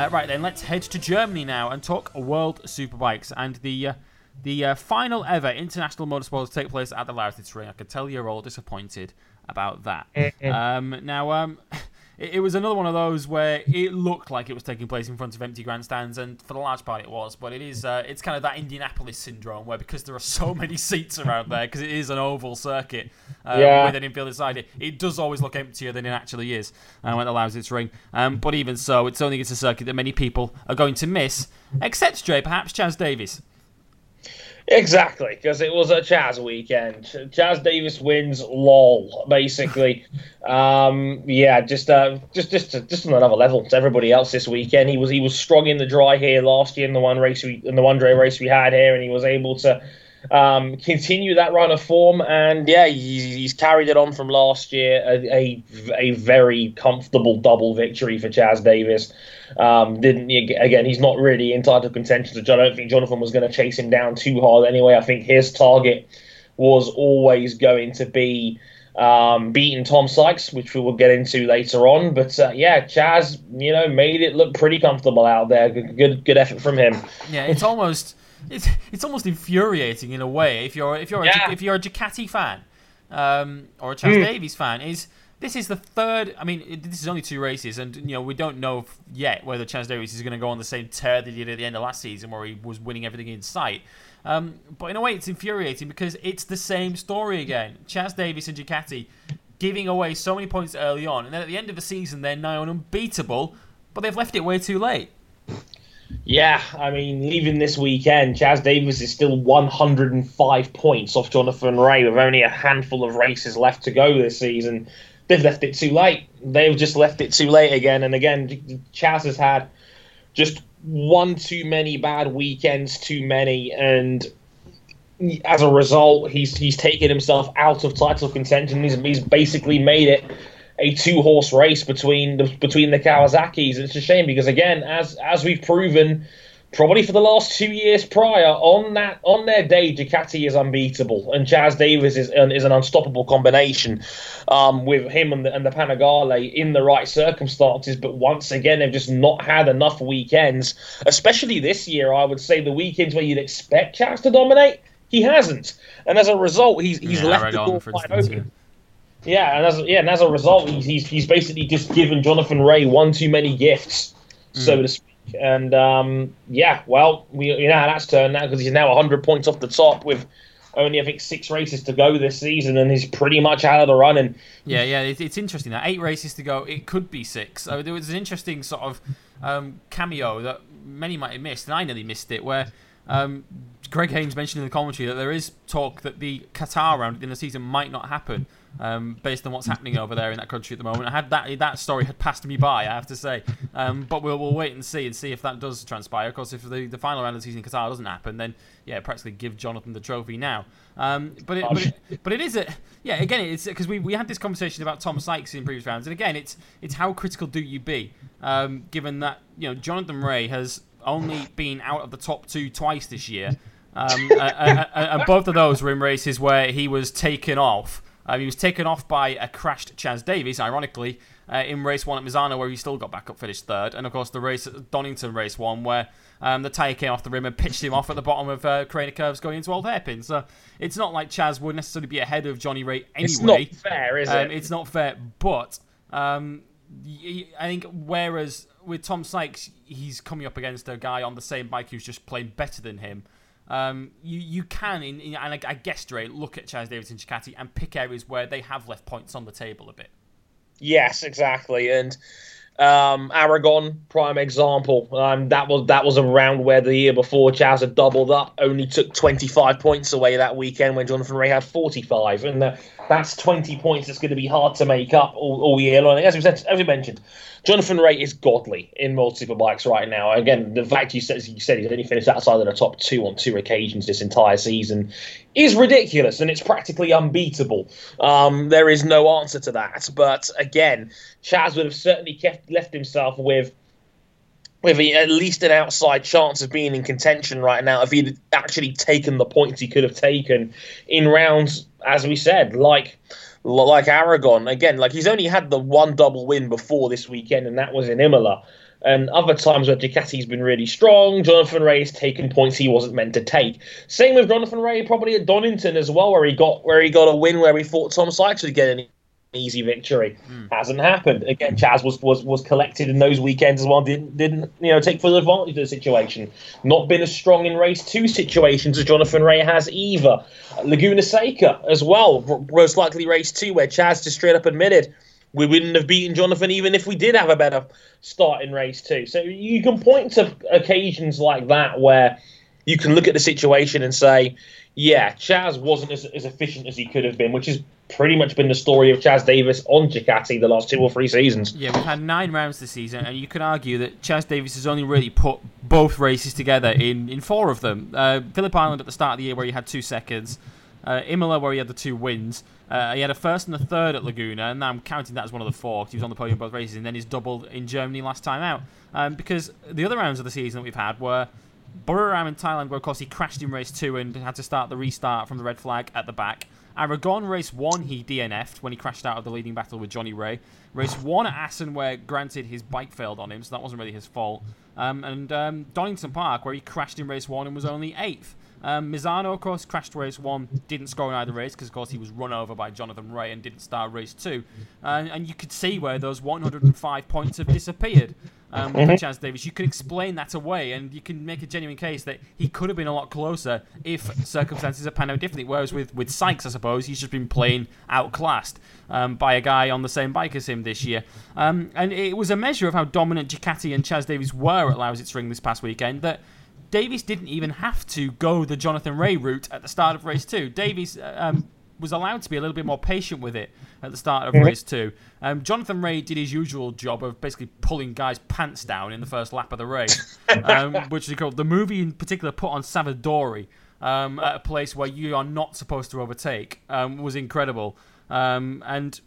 Uh, right then, let's head to Germany now and talk World Superbikes and the uh, the uh, final ever international motorsport to take place at the Lausitz Ring. I can tell you're all disappointed about that. um, now, um, (laughs) it, it was another one of those where it looked like it was taking place in front of empty grandstands, and for the large part it was. But it is uh, it's kind of that Indianapolis syndrome where because there are so (laughs) many seats around there, because it is an oval circuit uh, Yeah. with an infield inside it, it does always look emptier than it actually is uh, when it allows its ring. Um, but even so, it's only it's a circuit that many people are going to miss, except Dre, perhaps Chaz Davies. Exactly, because it was a Chaz weekend. Chaz Davies wins, lol, basically. (laughs) um, yeah, just uh, just just just on another level to everybody else this weekend. He was he was strong in the dry here last year in the one race we in the one day race we had here, and he was able to um, continue that run of form. And yeah, he's, he's carried it on from last year. A, a, a very comfortable double victory for Chaz Davies. Um, didn't again? He's not really in title contention, so I don't think Jonathan was going to chase him down too hard anyway. I think his target was always going to be um, beating Tom Sykes, which we will get into later on. But uh, yeah, Chaz, you know, made it look pretty comfortable out there. Good, good, good effort from him. Yeah, it's almost it's it's almost infuriating in a way if you're if you're a, Yeah. if you're a Ducati fan um, or a Chaz Davies fan. Is this is the third? I mean, it, this is only two races, and you know we don't know yet whether Chaz Davies is going to go on the same tear that he did at the end of last season, where he was winning everything in sight. Um, but in a way, it's infuriating because it's the same story again. Chaz Davies and Ducati giving away so many points early on, and then at the end of the season they're now unbeatable, but they've left it way too late. Yeah, I mean, even this weekend, Chaz Davies is still 105 points off Jonathan Rea with only a handful of races left to go this season. They've left it too late. They've just left it too late again. And again, Chaz has had just one too many bad weekends, too many, and as a result, he's he's taken himself out of title contention. He's, he's basically made it a two horse race between the between the Kawasaki's. It's a shame because again, as as we've proven probably for the last two years prior, on that on their day, Ducati is unbeatable, and Chaz Davies is is an unstoppable combination um, with him and the, and the Panigale in the right circumstances. But once again, they've just not had enough weekends, especially this year. I would say the weekends where you'd expect Chaz to dominate, he hasn't, and as a result, he's he's Yeah, left right the door wide open. Yeah, and as yeah, and as a result, he's he's, he's basically just given Jonathan Rea one too many gifts, so to speak. And um, yeah, well, we you know how that's turned now because he's now 100 points off the top with only I think six races to go this season, and he's pretty much out of the running. Yeah, yeah, it, it's interesting that eight races to go. It could be six. So there was an interesting sort of um, cameo that many might have missed, and I nearly missed it, where um, Greg Haynes mentioned in the commentary that there is talk that the Qatar round in the season might not happen. Um, based on what's happening over there in that country at the moment, I had that that story had passed me by, I have to say. Um, but we'll, we'll wait and see and see if that does transpire. Of course, if the, the final round of the season in Qatar doesn't happen, then yeah, practically give Jonathan the trophy now. Um, but it, but it, but it is a yeah. Again, it's because we, we had this conversation about Tom Sykes in previous rounds, and again, it's it's how critical do you be, um, given that you know Jonathan Rea has only been out of the top two twice this year, um, and, and both of those were in races where he was taken off. Um, he was taken off by a crashed Chaz Davies, ironically, uh, in race one at Misano, where he still got back up, finished third, and of course the race at Donington, race one, where um, the tyre came off the rim and pitched him off at the bottom of uh, Craner Curves going into Old Hairpin. So it's not like Chaz would necessarily be ahead of Johnny Rea anyway. It's not fair, is Um, it? it's not fair, but um, I think whereas with Tom Sykes, he's coming up against a guy on the same bike who's just playing better than him. Um, you you can, in, in, and I, I guess, Dre, look at Chaz Davies and Ducati and pick areas where they have left points on the table a bit. Yes, exactly. And um, Aragon, prime example. Um, that was that was a round where the year before Chaz had doubled up, only took 25 points away that weekend when Jonathan Rea had 45, and uh, that's 20 points that's going to be hard to make up all, all year long. As we said, as we mentioned, Jonathan Rea is godly in World Superbikes right now. Again, the fact you said you said he's only finished outside of the top two on two occasions this entire season is ridiculous, and it's practically unbeatable. Um, there is no answer to that. But again, Chaz would have certainly kept left himself with with at least an outside chance of being in contention right now if he'd actually taken the points he could have taken in rounds, as we said, like like Aragon. Again, like he's only had the one double win before this weekend, and that was in Imola. And other times where Ducati's been really strong, Jonathan Rea has taken points he wasn't meant to take. Same with Jonathan Rea, probably at Donington as well, where he got where he got a win where he thought Tom Sykes would get an easy victory. Hmm. Hasn't happened. Again, Chaz was, was was collected in those weekends as well. Didn't didn't you know take full advantage of the situation. Not been as strong in race two situations as Jonathan Rea has either. Laguna Seca as well, most likely race two where Chaz just straight up admitted we wouldn't have beaten Jonathan even if we did have a better start in race two. So you can point to occasions like that where you can look at the situation and say, yeah, Chaz wasn't as, as efficient as he could have been, which has pretty much been the story of Chaz Davies on Ducati the last two or three seasons. Yeah, we've had nine rounds this season, and you can argue that Chaz Davies has only really put both races together in, in four of them. Uh, Phillip Island at the start of the year, where he had two seconds. Uh, Imola, where he had the two wins. Uh, he had a first and a third at Laguna, and I'm counting that as one of the four because He was on the podium both races, and then he's doubled in Germany last time out. Um, because the other rounds of the season that we've had were Buriram in Thailand, where of course he crashed in race two and had to start the restart from the red flag at the back. Aragon race one, he DNF'd when he crashed out of the leading battle with Johnny Rea. Race one at Assen, where granted his bike failed on him, so that wasn't really his fault. Um, and um, Donington Park, where he crashed in race one and was only eighth. Um, Misano, of course, crashed race one, didn't score in either race because, of course, he was run over by Jonathan Rea and didn't start race two. Uh, and you could see where those 105 points have disappeared um, for Chaz Davies. You can explain that away and you can make a genuine case that he could have been a lot closer if circumstances had panned out differently. Whereas with, with Sykes, I suppose, he's just been playing outclassed um, by a guy on the same bike as him this year. Um, and it was a measure of how dominant Ducati and Chaz Davies were at Lausitz Ring this past weekend that Davies didn't even have to go the Jonathan Rea route at the start of race two. Davies um, was allowed to be a little bit more patient with it at the start of race two. Um, Jonathan Rea did his usual job of basically pulling guys' pants down in the first lap of the race, (laughs) um, which is called the movie in particular put on Savadori um, at a place where you are not supposed to overtake um, was incredible. Um, and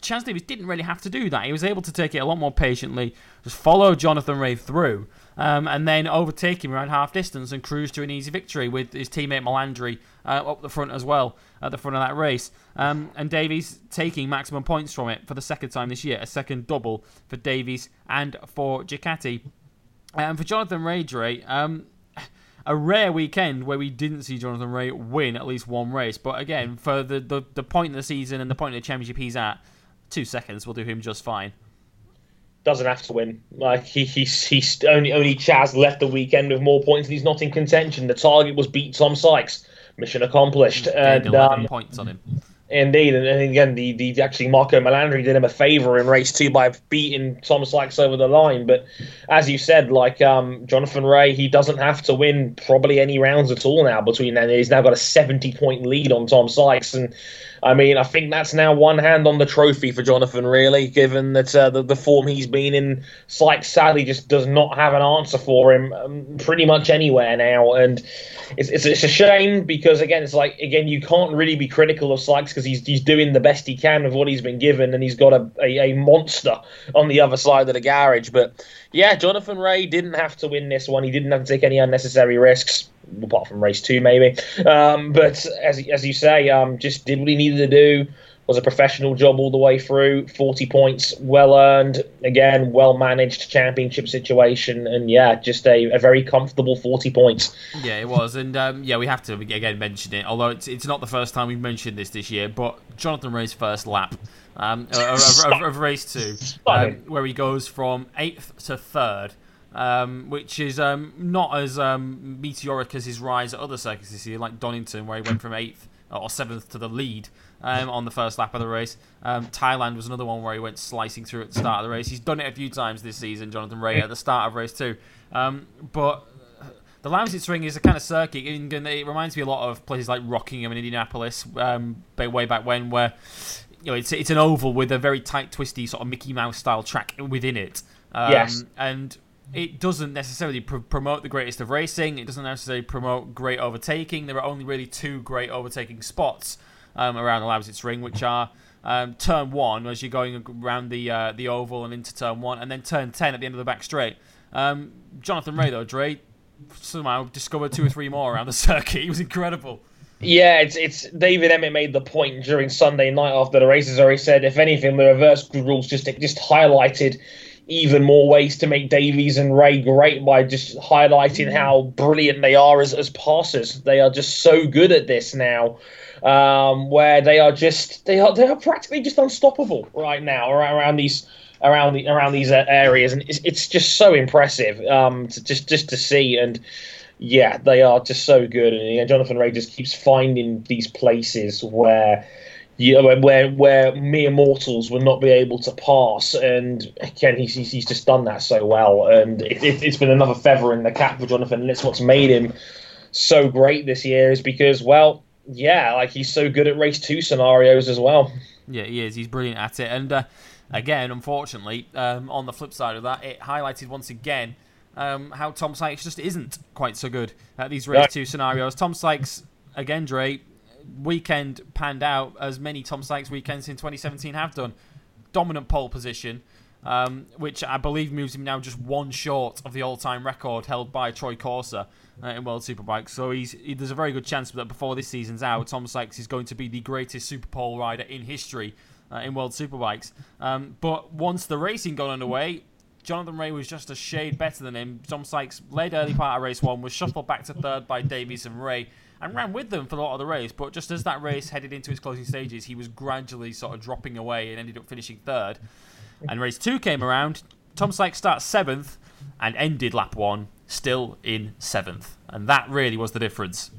Chaz Davies didn't really have to do that. He was able to take it a lot more patiently, just follow Jonathan Rea through, um, and then overtake him around half distance and cruise to an easy victory with his teammate Melandri uh, up the front as well at the front of that race. Um, and Davies taking maximum points from it for the second time this year, a second double for Davies and for Ducati. And um, for Jonathan Dre, um, a rare weekend where we didn't see Jonathan Rea win at least one race. But again, for the, the, the point of the season and the point of the championship he's at, two seconds will do him just fine. Doesn't have to win. Like he, he's he's only only Chaz left the weekend with more points and he's not in contention. The target was beat Tom Sykes. Mission accomplished. And, eleven um, points on him. Indeed, and, again, the, the actually Marco Melandri did him a favour in race two by beating Tom Sykes over the line. But as you said, like um, Jonathan Rea, he doesn't have to win probably any rounds at all now. Between then, he's now got a seventy point lead on Tom Sykes, and I mean, I think that's now one hand on the trophy for Jonathan, really, given that uh, the, the form he's been in. Sykes sadly just does not have an answer for him um, pretty much anywhere now. And it's, it's, it's, a shame because, again, it's like, again, you can't really be critical of Sykes because he's, he's doing the best he can with what he's been given and he's got a, a, a monster on the other side of the garage. But yeah, Jonathan Rea didn't have to win this one. He didn't have to take any unnecessary risks apart from race two, maybe. Um, but as as you say, um, just did what he needed to do. Was a professional job all the way through. Forty points, well earned. Again, well managed championship situation, and yeah, just a, a very comfortable forty points. Yeah, it was, and um, yeah, we have to again mention it. Although it's it's not the first time we've mentioned this this year, but Jonathan Rea's first lap um, of, of, of, race two, (laughs) um, where he goes from eighth to third um, which is um, not as um, meteoric as his rise at other circuits this year, like Donington, where he went from eighth or seventh to the lead um, on the first lap of the race. Um, Thailand was another one where he went slicing through at the start of the race. He's done it a few times this season, Jonathan Rea, at the start of race two. Um, but the Lausitz Ring is a kind of circuit. It reminds me a lot of places like Rockingham and Indianapolis, way back when, where you know it's it's an oval with a very tight, twisty sort of Mickey Mouse style track within it. yes. And it doesn't necessarily pr- promote the greatest of racing. It doesn't necessarily promote great overtaking. There are only really two great overtaking spots um, around the Lausitz Ring, which are um, turn one as you're going around the uh, the oval and into turn one, and then turn ten at the end of the back straight. Um, Jonathan Rea though, Dre somehow discovered two or three more around the circuit. (laughs) He was incredible. Yeah, it's it's David Emmett made the point during Sunday night after the races, where he said, if anything, the reverse rules just just highlighted even more ways to make Davies and Rea great by just highlighting how brilliant they are as, as passers. They are just so good at this now, um, where they are just they are they are practically just unstoppable right now around, these around the around these uh, areas, and it's, it's just so impressive um, to just just to see and. Yeah, they are just so good, and Jonathan Rea just keeps finding these places where know, where where mere mortals will not be able to pass. And again, he's, he's just done that so well. And it, it, has been another feather in the cap for Jonathan. And it's what's made him so great this year is because, well, yeah, like he's so good at race two scenarios as well. Yeah, he is. He's brilliant at it. And uh, again, unfortunately, um, on the flip side of that, it highlighted once again um, how Tom Sykes just isn't quite so good at these race no. two scenarios. Tom Sykes, again, Dre, weekend panned out as many Tom Sykes weekends in 2017 have done. Dominant pole position, um, which I believe moves him now just one short of the all-time record held by Troy Corser uh, in World Superbike. So he's he, there's a very good chance that before this season's out, Tom Sykes is going to be the greatest Super Pole rider in history uh, in World Superbikes. Um, but once the racing got underway, Jonathan Rea was just a shade better than him. Tom Sykes led early part of race one, was shuffled back to third by Davies and Rea and ran with them for a lot of the race. But just as that race headed into its closing stages, he was gradually sort of dropping away and ended up finishing third. (laughs) And race two came around. Tom Sykes starts seventh and ended lap one still in seventh, and that really was the difference.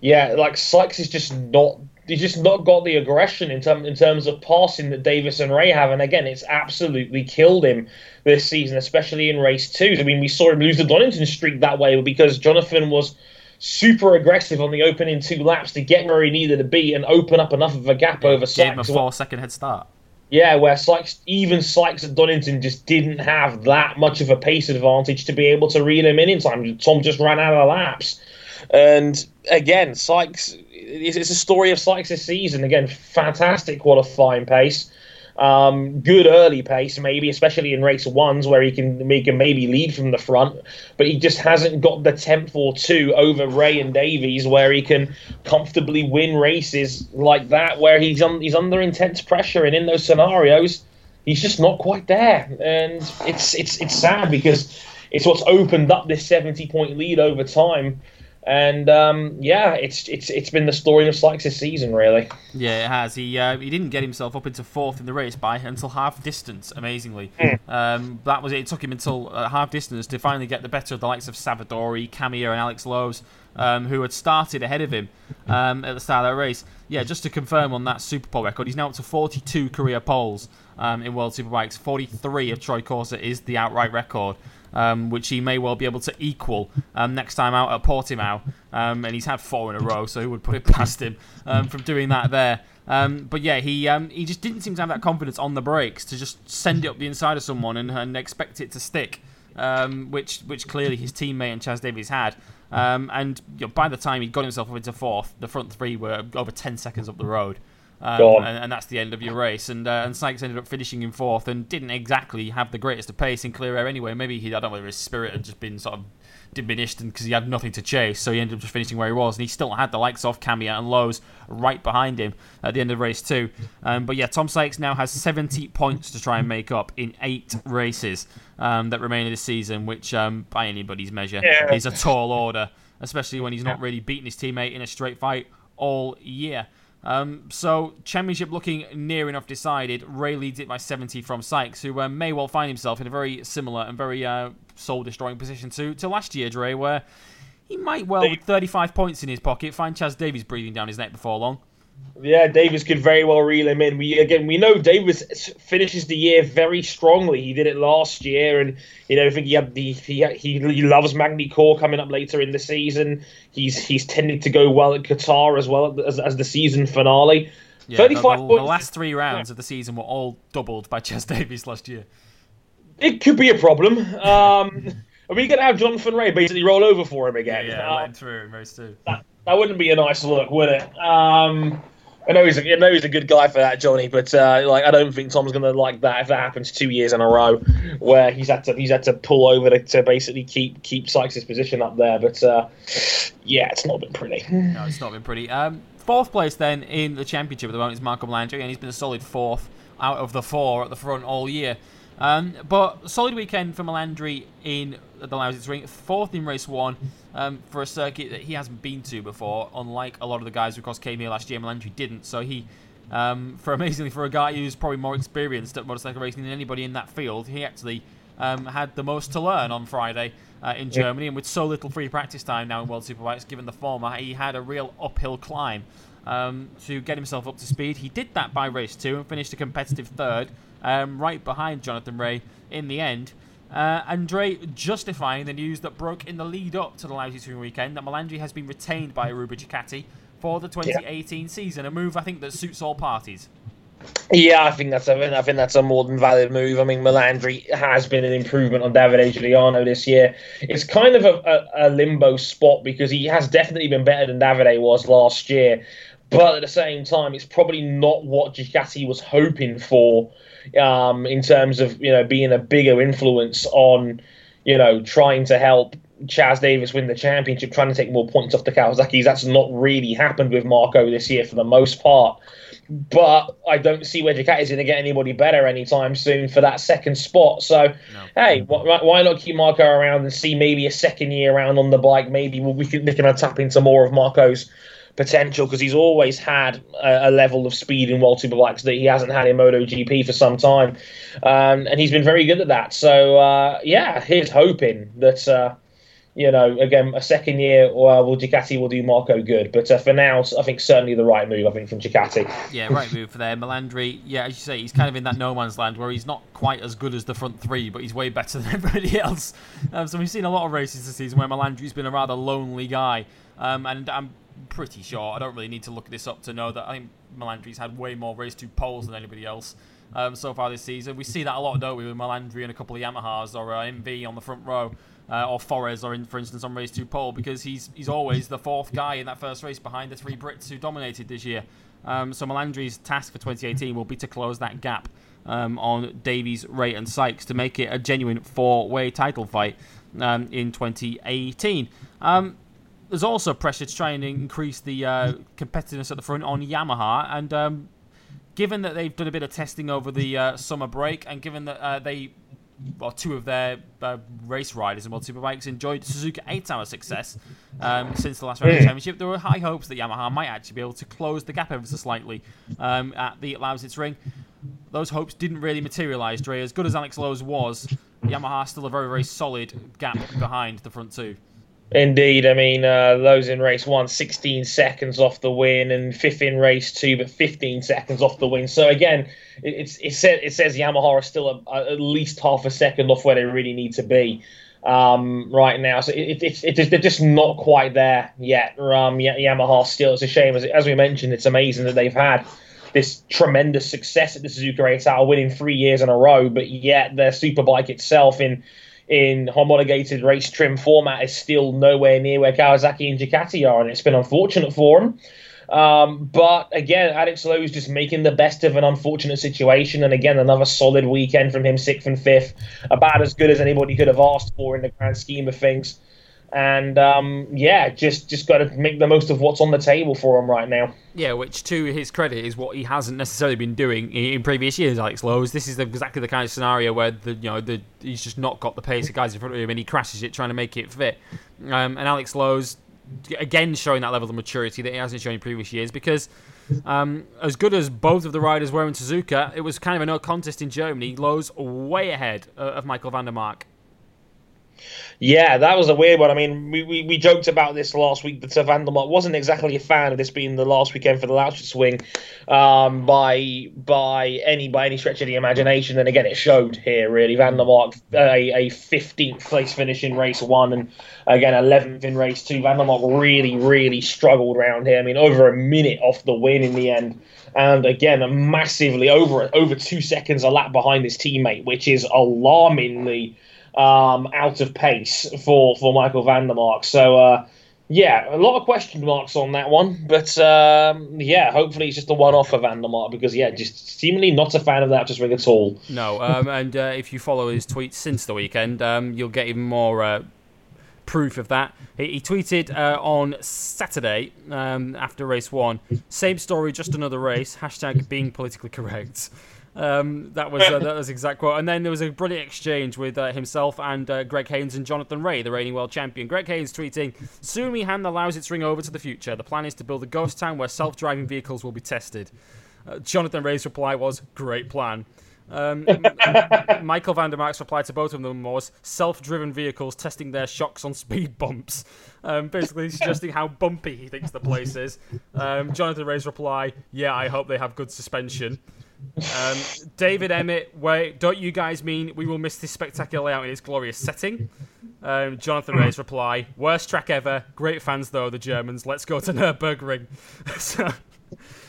Yeah, like Sykes is just not. He's just not got the aggression in, term, in terms of passing that Davies and Rea have, and again, it's absolutely killed him this season, especially in race two. I mean, we saw him lose the Donington streak that way because Jonathan was super aggressive on the opening two laps to get where he needed to be and open up enough of a gap yeah, over Sykes. Gave him a four second head start. Yeah, where Sykes, even Sykes at Donington just didn't have that much of a pace advantage to be able to reel him in in time. Tom just ran out of laps. And again, Sykes, it's a story of Sykes' this season. Again, fantastic qualifying pace. Um, good early pace, maybe, especially in race ones where he can make can maybe lead from the front, but he just hasn't got the temp or two over Rea and Davies where he can comfortably win races like that, where he's un- he's under intense pressure, and in those scenarios, he's just not quite there, and it's it's it's sad because it's what's opened up this seventy point lead over time. And um, yeah, it's it's it's been the story of Sykes this season, really. Yeah, it has. He uh, he didn't get himself up into fourth in the race by until half distance. Amazingly, mm. um, that was it. It took him until uh, half distance to finally get the better of the likes of Savadori, Camier, and Alex Lowes, um, who had started ahead of him um, at the start of that race. Yeah, just to confirm on that Super Pole record, he's now up to 42 career poles um, in World Superbikes. 43 of Troy Corser is the outright record um, which he may well be able to equal um, next time out at Portimao. Um, and he's had four in a row, so who would put it past him um, from doing that there? Um, but yeah, he um, he just didn't seem to have that confidence on the brakes to just send it up the inside of someone and, and expect it to stick, which which clearly his teammate and Chaz Davies had. and you know, by the time he got himself up into fourth, the front three were over 10 seconds up the road. Um, and, and, that's the end of your race. And uh, and Sykes ended up finishing in fourth and didn't exactly have the greatest of pace in clear air anyway. Maybe he I don't know whether his spirit had just been sort of diminished because he had nothing to chase, so he ended up just finishing where he was. And he still had the likes of Camier and Lowes right behind him at the end of race two. Um, but yeah, Tom Sykes now has 70 points to try and make up in eight races um, that remain of the season, which um, by anybody's measure yeah. is a tall order, especially when he's not really beaten his teammate in a straight fight all year. Um, so, championship looking near enough decided. Rea leads it by 70 from Sykes, who uh, may well find himself in a very similar and very uh, soul destroying position to, to last year, Dre, where he might well, with 35 points in his pocket, find Chaz Davies breathing down his neck before long. Yeah, Davies could very well reel him in. We again, we know Davies finishes the year very strongly. He did it last year, and you know, I think he had the he he, he loves Magny-Cours coming up later in the season. He's he's tended to go well at Qatar as well as, as the season finale. Yeah, Thirty-five. The, the, the, last three rounds of the season were all doubled by (laughs) Chaz Davies last year. It could be a problem. Um, (laughs) are we going to have Jonathan Rea basically roll over for him again? Yeah, yeah uh, through in race two. That, that wouldn't be a nice look, would it? Um, I know he's a, I know he's a good guy for that, Johnny, but uh, like I don't think Tom's gonna like that if that happens two years in a row, where he's had to he's had to pull over to, to basically keep keep Sykes' position up there. But uh, yeah, it's not been pretty. No, it's not been pretty. Um, fourth place then in the championship at the moment is Marco Melandri, and he's been a solid fourth out of the four at the front all year. Um, but solid weekend for Melandri in the Lausitz Ring, fourth in race one um, for a circuit that he hasn't been to before. Unlike a lot of the guys who, of course, came here last year, Melandri didn't. So he, um, for (laughs) amazingly for a guy who's probably more experienced at motorcycle racing than anybody in that field, he actually um, had the most to learn on Friday uh, in Germany. And with so little free practice time now in World Superbikes, given the format, he had a real uphill climb. Um, to get himself up to speed. He did that by race two and finished a competitive third, um, right behind Jonathan Rea in the end. Uh, Andre justifying the news that broke in the lead up to the Lausitz Ring weekend that Melandri has been retained by Aruba Ducati for the 2018 yeah. season, a move I think that suits all parties. Yeah, I think that's a I think that's a more than valid move. I mean, Melandri has been an improvement on Davide Giugliano this year. It's kind of a, a, a, limbo spot because he has definitely been better than Davide was last year, but at the same time, it's probably not what Ducati was hoping for um, in terms of you know being a bigger influence on you know trying to help Chaz Davies win the championship, trying to take more points off the Kawasaki's. That's not really happened with Marco this year for the most part. But I don't see where Ducati is going to get anybody better anytime soon for that second spot. So, no. hey, why, why not keep Marco around and see maybe a second year around on the bike? Maybe we can, we can tap into more of Marco's potential because he's always had a, a, level of speed in World Superbikes that he hasn't had in MotoGP for some time, um, and he's been very good at that. So uh, yeah, he's hoping that. Uh, you know, again, a second year, well, well Ducati will do Marco good. But uh, for now, I think certainly the right move, I think, from Ducati. Yeah, right move for there. Melandri, yeah, as you say, he's kind of in that no man's land where he's not quite as good as the front three, but he's way better (laughs) than everybody else. Um, so we've seen a lot of races this season where Melandri's been a rather lonely guy. Um, and I'm pretty sure. I don't really need to look this up to know that I think Melandri's had way more race two poles than anybody else um, so far this season. We see that a lot, don't we, with Melandri and a couple of Yamahas or uh, MV on the front row. Uh, or Forres, or in, for instance, on race two pole, because he's he's always the fourth guy in that first race behind the three Brits who dominated this year. Um, so Melandri's task for 2018 will be to close that gap um, on Davies, Rea, and Sykes to make it a genuine four-way title fight um, in 2018. Um, there's also pressure to try and increase the uh, competitiveness at the front on Yamaha, and um, given that they've done a bit of testing over the uh, summer break, and given that uh, they well, two of their uh, race riders and World Superbikes enjoyed Suzuka 8 hour success um, since the last round of the championship. There were high hopes that Yamaha might actually be able to close the gap ever so slightly um, at the Lausitz ring. Those hopes didn't really materialise, Dre. As good as Alex Lowes was, Yamaha still a very, very solid gap behind the front two. Indeed, I mean uh, those in race one, 16 seconds off the win, and fifth in race two, but 15 seconds off the win. So again, it, it's it, says, it says Yamaha are still a, a, at least half a second off where they really need to be um, right now. So it, it, it's they're just not quite there yet. Um, Yamaha still, it's a shame as as we mentioned. It's amazing that they've had this tremendous success at the Suzuka 8 Hour, winning three years in a row, but yet their superbike itself in in homologated race trim format is still nowhere near where Kawasaki and Ducati are, and it's been unfortunate for them. Um, but again, Alex Lowe is just making the best of an unfortunate situation, and again, another solid weekend from him, sixth and fifth, about as good as anybody could have asked for in the grand scheme of things and um, yeah, just just got to make the most of what's on the table for him right now. Yeah, which to his credit is what he hasn't necessarily been doing in previous years. Alex Lowes, this is exactly the kind of scenario where the you know the he's just not got the pace of guys in front of him, and he crashes it trying to make it fit. Um, and Alex Lowes again showing that level of maturity that he hasn't shown in previous years because. Um, as good as both of the riders were in Suzuka, it was kind of a no contest in Germany. Lowes way ahead of Michael van der Mark yeah, that was a weird one. I mean, we, we, we joked about this last week Sir van der Mark wasn't exactly a fan of this being the last weekend for the Lausitz Ring um, by by any by any stretch of the imagination. And again, it showed here really. van der Mark a, a 15th place finish in race one, and again 11th in race two. van der Mark really really struggled around here. I mean, over a minute off the win in the end and again massively over over two seconds a lap behind his teammate, which is alarmingly um, out of pace for, for Michael van der Mark. So, uh, yeah, a lot of question marks on that one. But um, yeah, hopefully it's just a one off for van der Mark because, yeah, just seemingly not a fan of that just ring at all. No, um, and uh, if you follow his tweets since the weekend, um, you'll get even more. Uh, proof of that. He, he tweeted uh, on Saturday um, after race one, same story, just another race. Hashtag being politically correct. Um, that was uh, that was exact quote. And then there was a brilliant exchange with uh, himself and uh, Greg Haynes and Jonathan Rea, the reigning world champion. Greg Haynes tweeting, "Soon we hand the Lausitz ring over to the future. The plan is to build a ghost town where self-driving vehicles will be tested." Uh, Jonathan Rea's reply was, "Great plan." Um, (laughs) Michael van der Mark's reply to both of them was self-driven vehicles testing their shocks on speed bumps, um, basically (laughs) suggesting how bumpy he thinks the place is. Um, Jonathan Rea's reply, "Yeah, I hope they have good suspension." Um, David Emmett, wait, don't you guys mean we will miss this spectacular layout in its glorious setting? Um, Jonathan (clears throat) Rea's reply, worst track ever. Great fans though, the Germans. Let's go to Nurburgring. (laughs) so,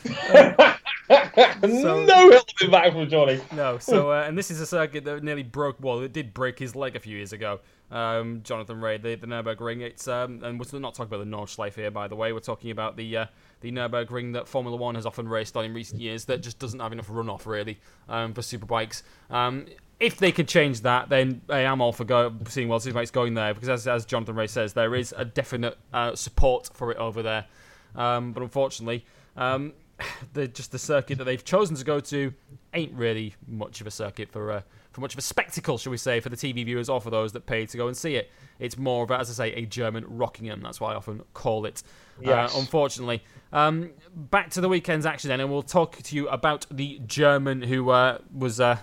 (laughs) so, (laughs) no helping back from Johnny. No, so uh, and this is a circuit that nearly broke. Well, it did break his leg a few years ago. Um, Jonathan Rea, the, the Nurburgring. It's um, and we're not talking about the Nordschleife here, by the way. We're talking about the uh, the Nurburgring that Formula One has often raced on in recent years that just doesn't have enough runoff really um, for superbikes. Um, if they could change that, then I am all for go- seeing World Superbikes going there because, as, as Jonathan Rea says, there is a definite uh, support for it over there. Um, but unfortunately, um, (laughs) the just the circuit that they've chosen to go to ain't really much of a circuit for uh, for much of a spectacle, shall we say, for the TV viewers or for those that pay to go and see it. It's more of, a, as I say, a German Rockingham. That's why I often call it. Uh, yes. Uh, unfortunately, um, back to the weekend's action then, and we'll talk to you about the German who uh, was. Uh,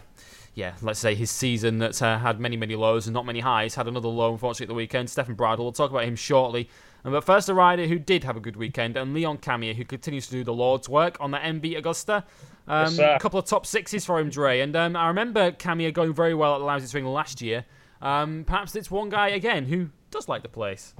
yeah, let's say his season that's uh, had many, many lows and not many highs. Had another low, unfortunately, at the weekend. Stefan Bradl. We'll talk about him shortly. But first, a rider who did have a good weekend, and Leon Camier, who continues to do the Lord's work on the MV Agusta. Um, yes, a couple of top sixes for him, Dre. And um, I remember Camier going very well at the Lausitz Ring last year. Um, perhaps it's one guy, again, who does like the place.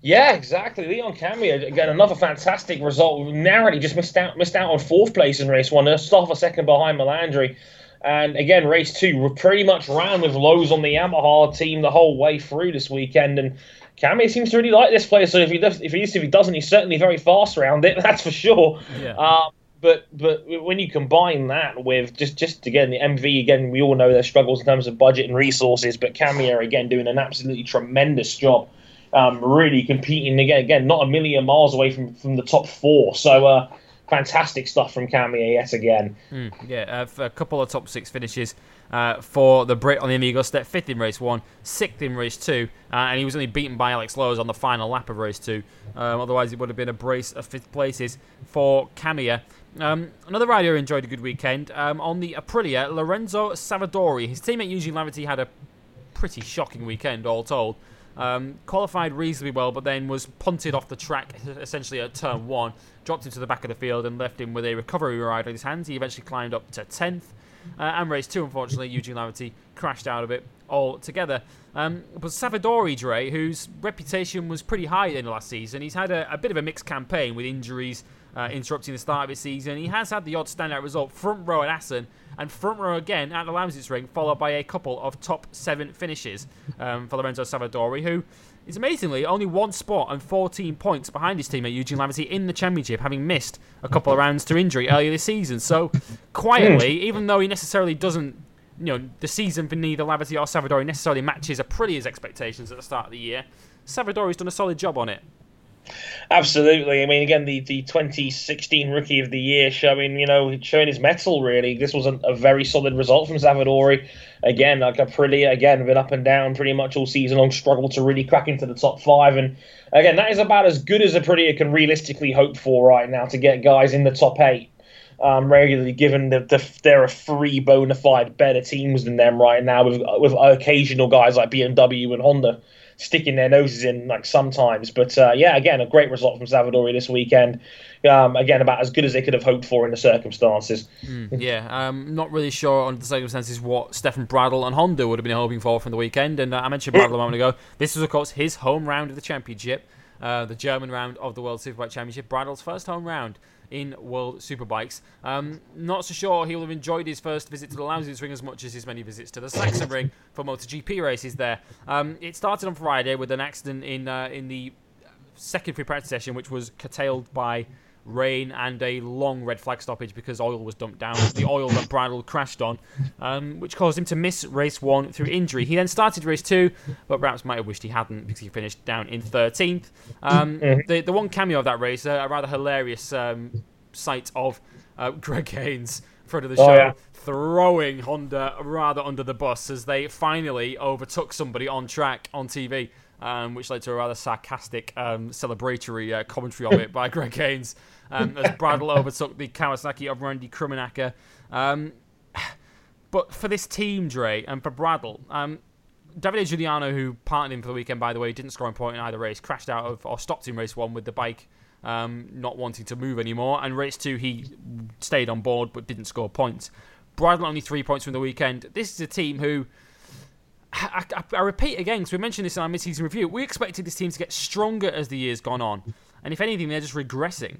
Yeah, exactly. Leon Camier again, another fantastic result. Narrowly just missed out missed out on fourth place in race one. Off a second behind Melandri. And again, race two pretty much ran with Lowes on the Yamaha team the whole way through this weekend. And Camier seems to really like this place. So if he does, if he if he doesn't, he's certainly very fast around it. (laughs) That's for sure. Yeah. Um, but but when you combine that with just just again the MV again, we all know their struggles in terms of budget and resources, but Camier again doing an absolutely tremendous job, um, really competing again again not a million miles away from from the top four. So. Uh, fantastic stuff from Camier yet again. Mm, yeah, uh, a couple of top six finishes uh, for the Brit on the MV Agusta, fifth in race one, sixth in race two, uh, and he was only beaten by Alex Lowes on the final lap of race two. Um, otherwise, it would have been a brace of fifth places for Camier. Um, another rider enjoyed a good weekend um, on the Aprilia, Lorenzo Savadori. His teammate Eugene Laverty had a pretty shocking weekend, all told. Um, qualified reasonably well, but then was punted off the track essentially at turn one, dropped him to the back of the field and left him with a recovery ride in his hands. He eventually climbed up to 10th. Uh, and race two, unfortunately, Eugene Laverty crashed out of it altogether. Um, but Savadori Dre, whose reputation was pretty high in the last season, he's had a, a bit of a mixed campaign with injuries uh, interrupting the start of his season. He has had the odd standout result front row at Assen and front row again at the Lausitz Ring, followed by a couple of top seven finishes um, for Lorenzo Savadori, who is amazingly only one spot and 14 points behind his teammate Eugene Laverty in the championship, having missed a couple of rounds to injury earlier this season. So, quietly, even though he necessarily doesn't, you know, the season for neither Laverty or Savadori necessarily matches Aprilia's expectations at the start of the year, Savadori's done a solid job on it. Absolutely. I mean, again, the, the 2016 Rookie of the Year showing, you know, showing his mettle, really. This was a, a very solid result from Savadori. Again, like Aprilia, again, been up and down pretty much all season long, struggled to really crack into the top five. And again, that is about as good as Aprilia can realistically hope for right now to get guys in the top eight. Um, regularly, given that the, there are three bona fide better teams than them right now, with with occasional guys like BMW and Honda sticking their noses in like sometimes. But uh, yeah, again, a great result from Savadori this weekend. Um, again, about as good as they could have hoped for in the circumstances. Mm, yeah, um, not really sure under the circumstances what Stefan Bradl and Honda would have been hoping for from the weekend. And uh, I mentioned Bradl a moment ago. This was, of course, his home round of the championship, uh, the German round of the World Superbike Championship. Bradl's first home round in World Superbikes. Um, not so sure he'll have enjoyed his first visit to the Lausitz Ring as much as his many visits to the Sachsenring for MotoGP races there. Um, it started on Friday with an accident in uh, in the second free practice session, which was curtailed by rain and a long red flag stoppage because oil was dumped down. The oil that Bradl crashed on, um, which caused him to miss race one through injury. He then started race two, but perhaps might have wished he hadn't because he finished down in 13th. Um, mm-hmm. the, the one cameo of that race, uh, a rather hilarious um, sight of uh, (laughs) Greg Haynes, front of the oh, show. Yeah. Throwing Honda rather under the bus as they finally overtook somebody on track on TV um, which led to a rather sarcastic um, celebratory uh, commentary of it by (laughs) Greg Haynes um, as Bradl overtook the Kawasaki of Randy Krummenacher. Um, but for this team, Dre, and for Bradl, um, Davide Giugliano, who partnered him for the weekend, by the way, didn't score a point in either race, crashed out of or stopped in race one with the bike um, not wanting to move anymore. And race two, he stayed on board but didn't score points. Bradl only three points from the weekend. This is a team who I, I, I, repeat again, because we mentioned this in our mid-season review. We expected this team to get stronger as the year's gone on, and if anything, they're just regressing.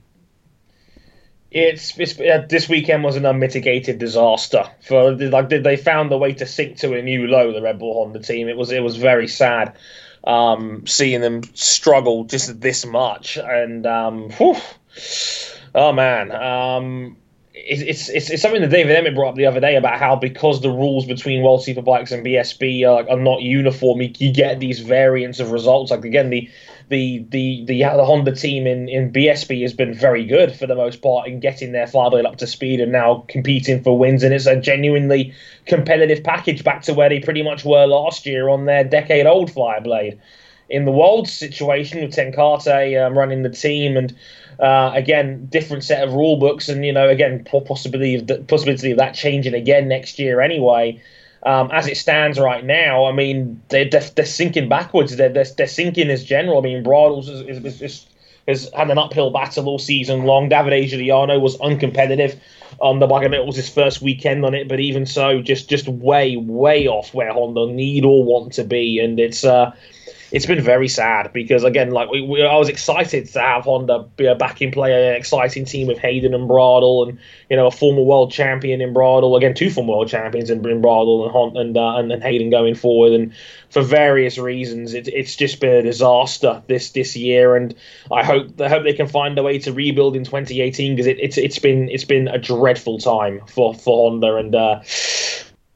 It's, it's uh, this weekend was an unmitigated disaster. For like they found the way to sink to a new low. The Red Bull Honda team. It was it was very sad um, seeing them struggle just this much. And um, whew, oh man, um, it's, it's, it's something that David Emmett brought up the other day about how because the rules between World Superbikes and BSB are, are not uniform, you, you, get these variants of results. Like again, the the the the, the Honda team in, in BSB has been very good for the most part in getting their Fireblade up to speed and now competing for wins. And it's a genuinely competitive package back to where they pretty much were last year on their decade old Fireblade. In the world situation with Ten Kate um, running the team and uh, again, different set of rule books, and you know, again, possibility of possibility of that changing again next year anyway. Um, as it stands right now, I mean, they're, they're, they're sinking backwards. They're, they're, they're, sinking as general. I mean, Bradl's is, is, is, has had an uphill battle all season long. David Giugliano was uncompetitive on the bike. I mean, it was his first weekend on it, but even so, just just way, way off where Honda need or want to be. And it's uh, it's been very sad because again, like we, we I was excited to have Honda be a backing player, an exciting team with Hayden and Bradl, and you know a former world champion in Bradl, again two former world champions in, in Bradl and and, uh, and and Hayden going forward, and for various reasons, it, it's just been a disaster this this year, and I hope I hope they can find a way to rebuild in 2018 because it, it's it's been it's been a dreadful time for for Honda. And. Uh,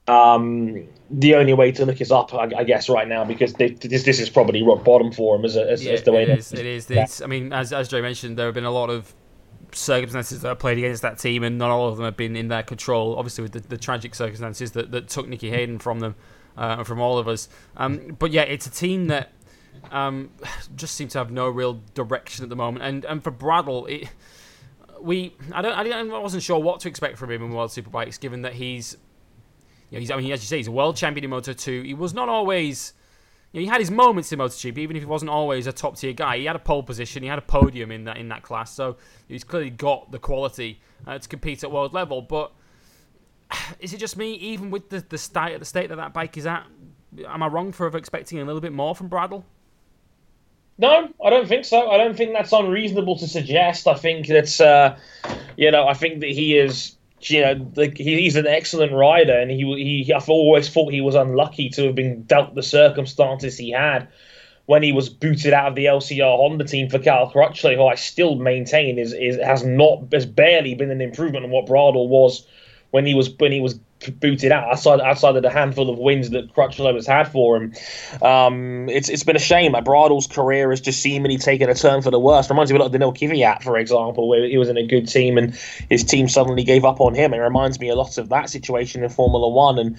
um, the only way to look is up, I, I guess, right now because they, this this is probably rock bottom for them as, a, as, yeah, as the way it is. It is. It's, I mean, as as Joe mentioned, there have been a lot of circumstances that have played against that team, and not all of them have been in their control. Obviously, with the, the tragic circumstances that, that took Nicky Hayden from them uh, and from all of us. Um, but yeah, it's a team that um, (sighs) just seems to have no real direction at the moment. And and for Bradl, it, we I don't I, wasn't sure what to expect from him in World Superbikes, given that he's you know, he's, I mean, as you say, he's a world champion in Moto 2. He was not always. You know, he had his moments in MotoGP, even if he wasn't always a top tier guy. He had a pole position, he had a podium in that in that class, so he's clearly got the quality uh, to compete at world level. But (sighs) is it just me, even with the the state the state that that bike is at? Am I wrong for expecting a little bit more from Bradl? No, I don't think so. I don't think that's unreasonable to suggest. I think that's, uh, you know, I think that he is you know, he's an excellent rider, and he he I've always thought he was unlucky to have been dealt the circumstances he had when he was booted out of the LCR Honda team for Cal Crutchlow, who I still maintain is is has not has barely been an improvement on what Bradl was when he was when he was booted out outside outside of the handful of wins that Crutchlow has had for him. Um, it's it's been a shame. Like Bradl's career has just seemingly taken a turn for the worst. Reminds me a lot of Daniil Kvyat, for example, where he was in a good team and his team suddenly gave up on him. It reminds me a lot of that situation in Formula One. And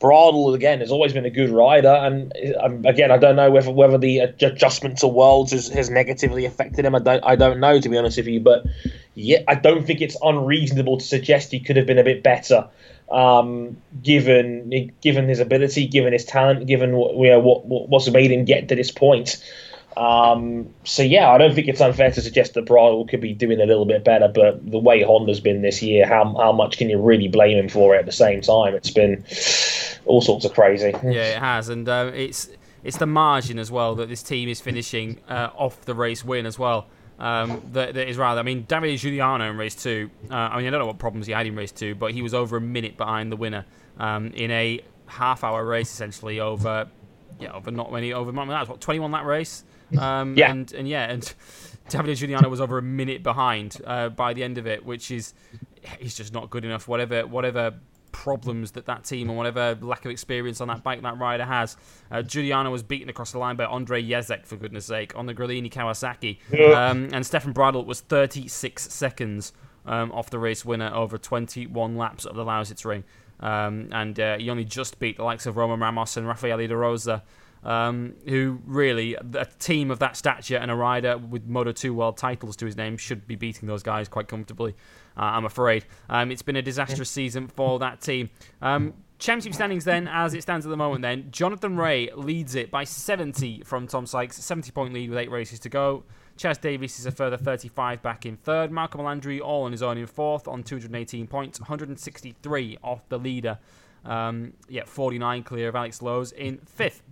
Bradl again has always been a good rider. And um, again, I don't know whether whether the adjustment to Worlds has, has negatively affected him. I don't I don't know to be honest with you, but yeah, I don't think it's unreasonable to suggest he could have been a bit better um, given given his ability, given his talent, given what, you know, what, what's made him get to this point. Um, so yeah, I don't think it's unfair to suggest that Bradl could be doing a little bit better, but the way Honda's been this year, how how much can you really blame him for it? At the same time, it's been all sorts of crazy. Yeah, it has, and uh, it's it's the margin as well that this team is finishing uh, off the race win as well um, that, that is rather. I mean, Davide Giugliano in race two. Uh, I mean, I don't know what problems he had in race two, but he was over a minute behind the winner um, in a half-hour race, essentially over yeah over not many over that was what 21 lap race. Um, yeah. And and yeah, and (laughs) Davide Giugliano was over a minute behind uh, by the end of it, which is he's just not good enough. Whatever whatever problems that that team and whatever lack of experience on that bike that rider has. Uh, Giugliano was beaten across the line by Andre Jezek, for goodness sake, on the Gresini Kawasaki. Um, and Stefan Bradl was 36 seconds um, off the race winner over 21 laps of the Lausitz ring. Um, and uh, he only just beat the likes of Roman Ramos and Raffaele De Rosa. Um, who really, a team of that stature and a rider with Moto 2 world titles to his name should be beating those guys quite comfortably. Uh, I'm afraid. Um, it's been a disastrous season for that team. Um, championship standings then, as it stands at the moment, then Jonathan Rea leads it by 70 from Tom Sykes, 70 point lead with eight races to go. Chaz Davies is a further 35 back in third. Marco Melandri all on his own in fourth on 218 points, 163 off the leader. Um, yeah, 49 clear of Alex Lowes in fifth.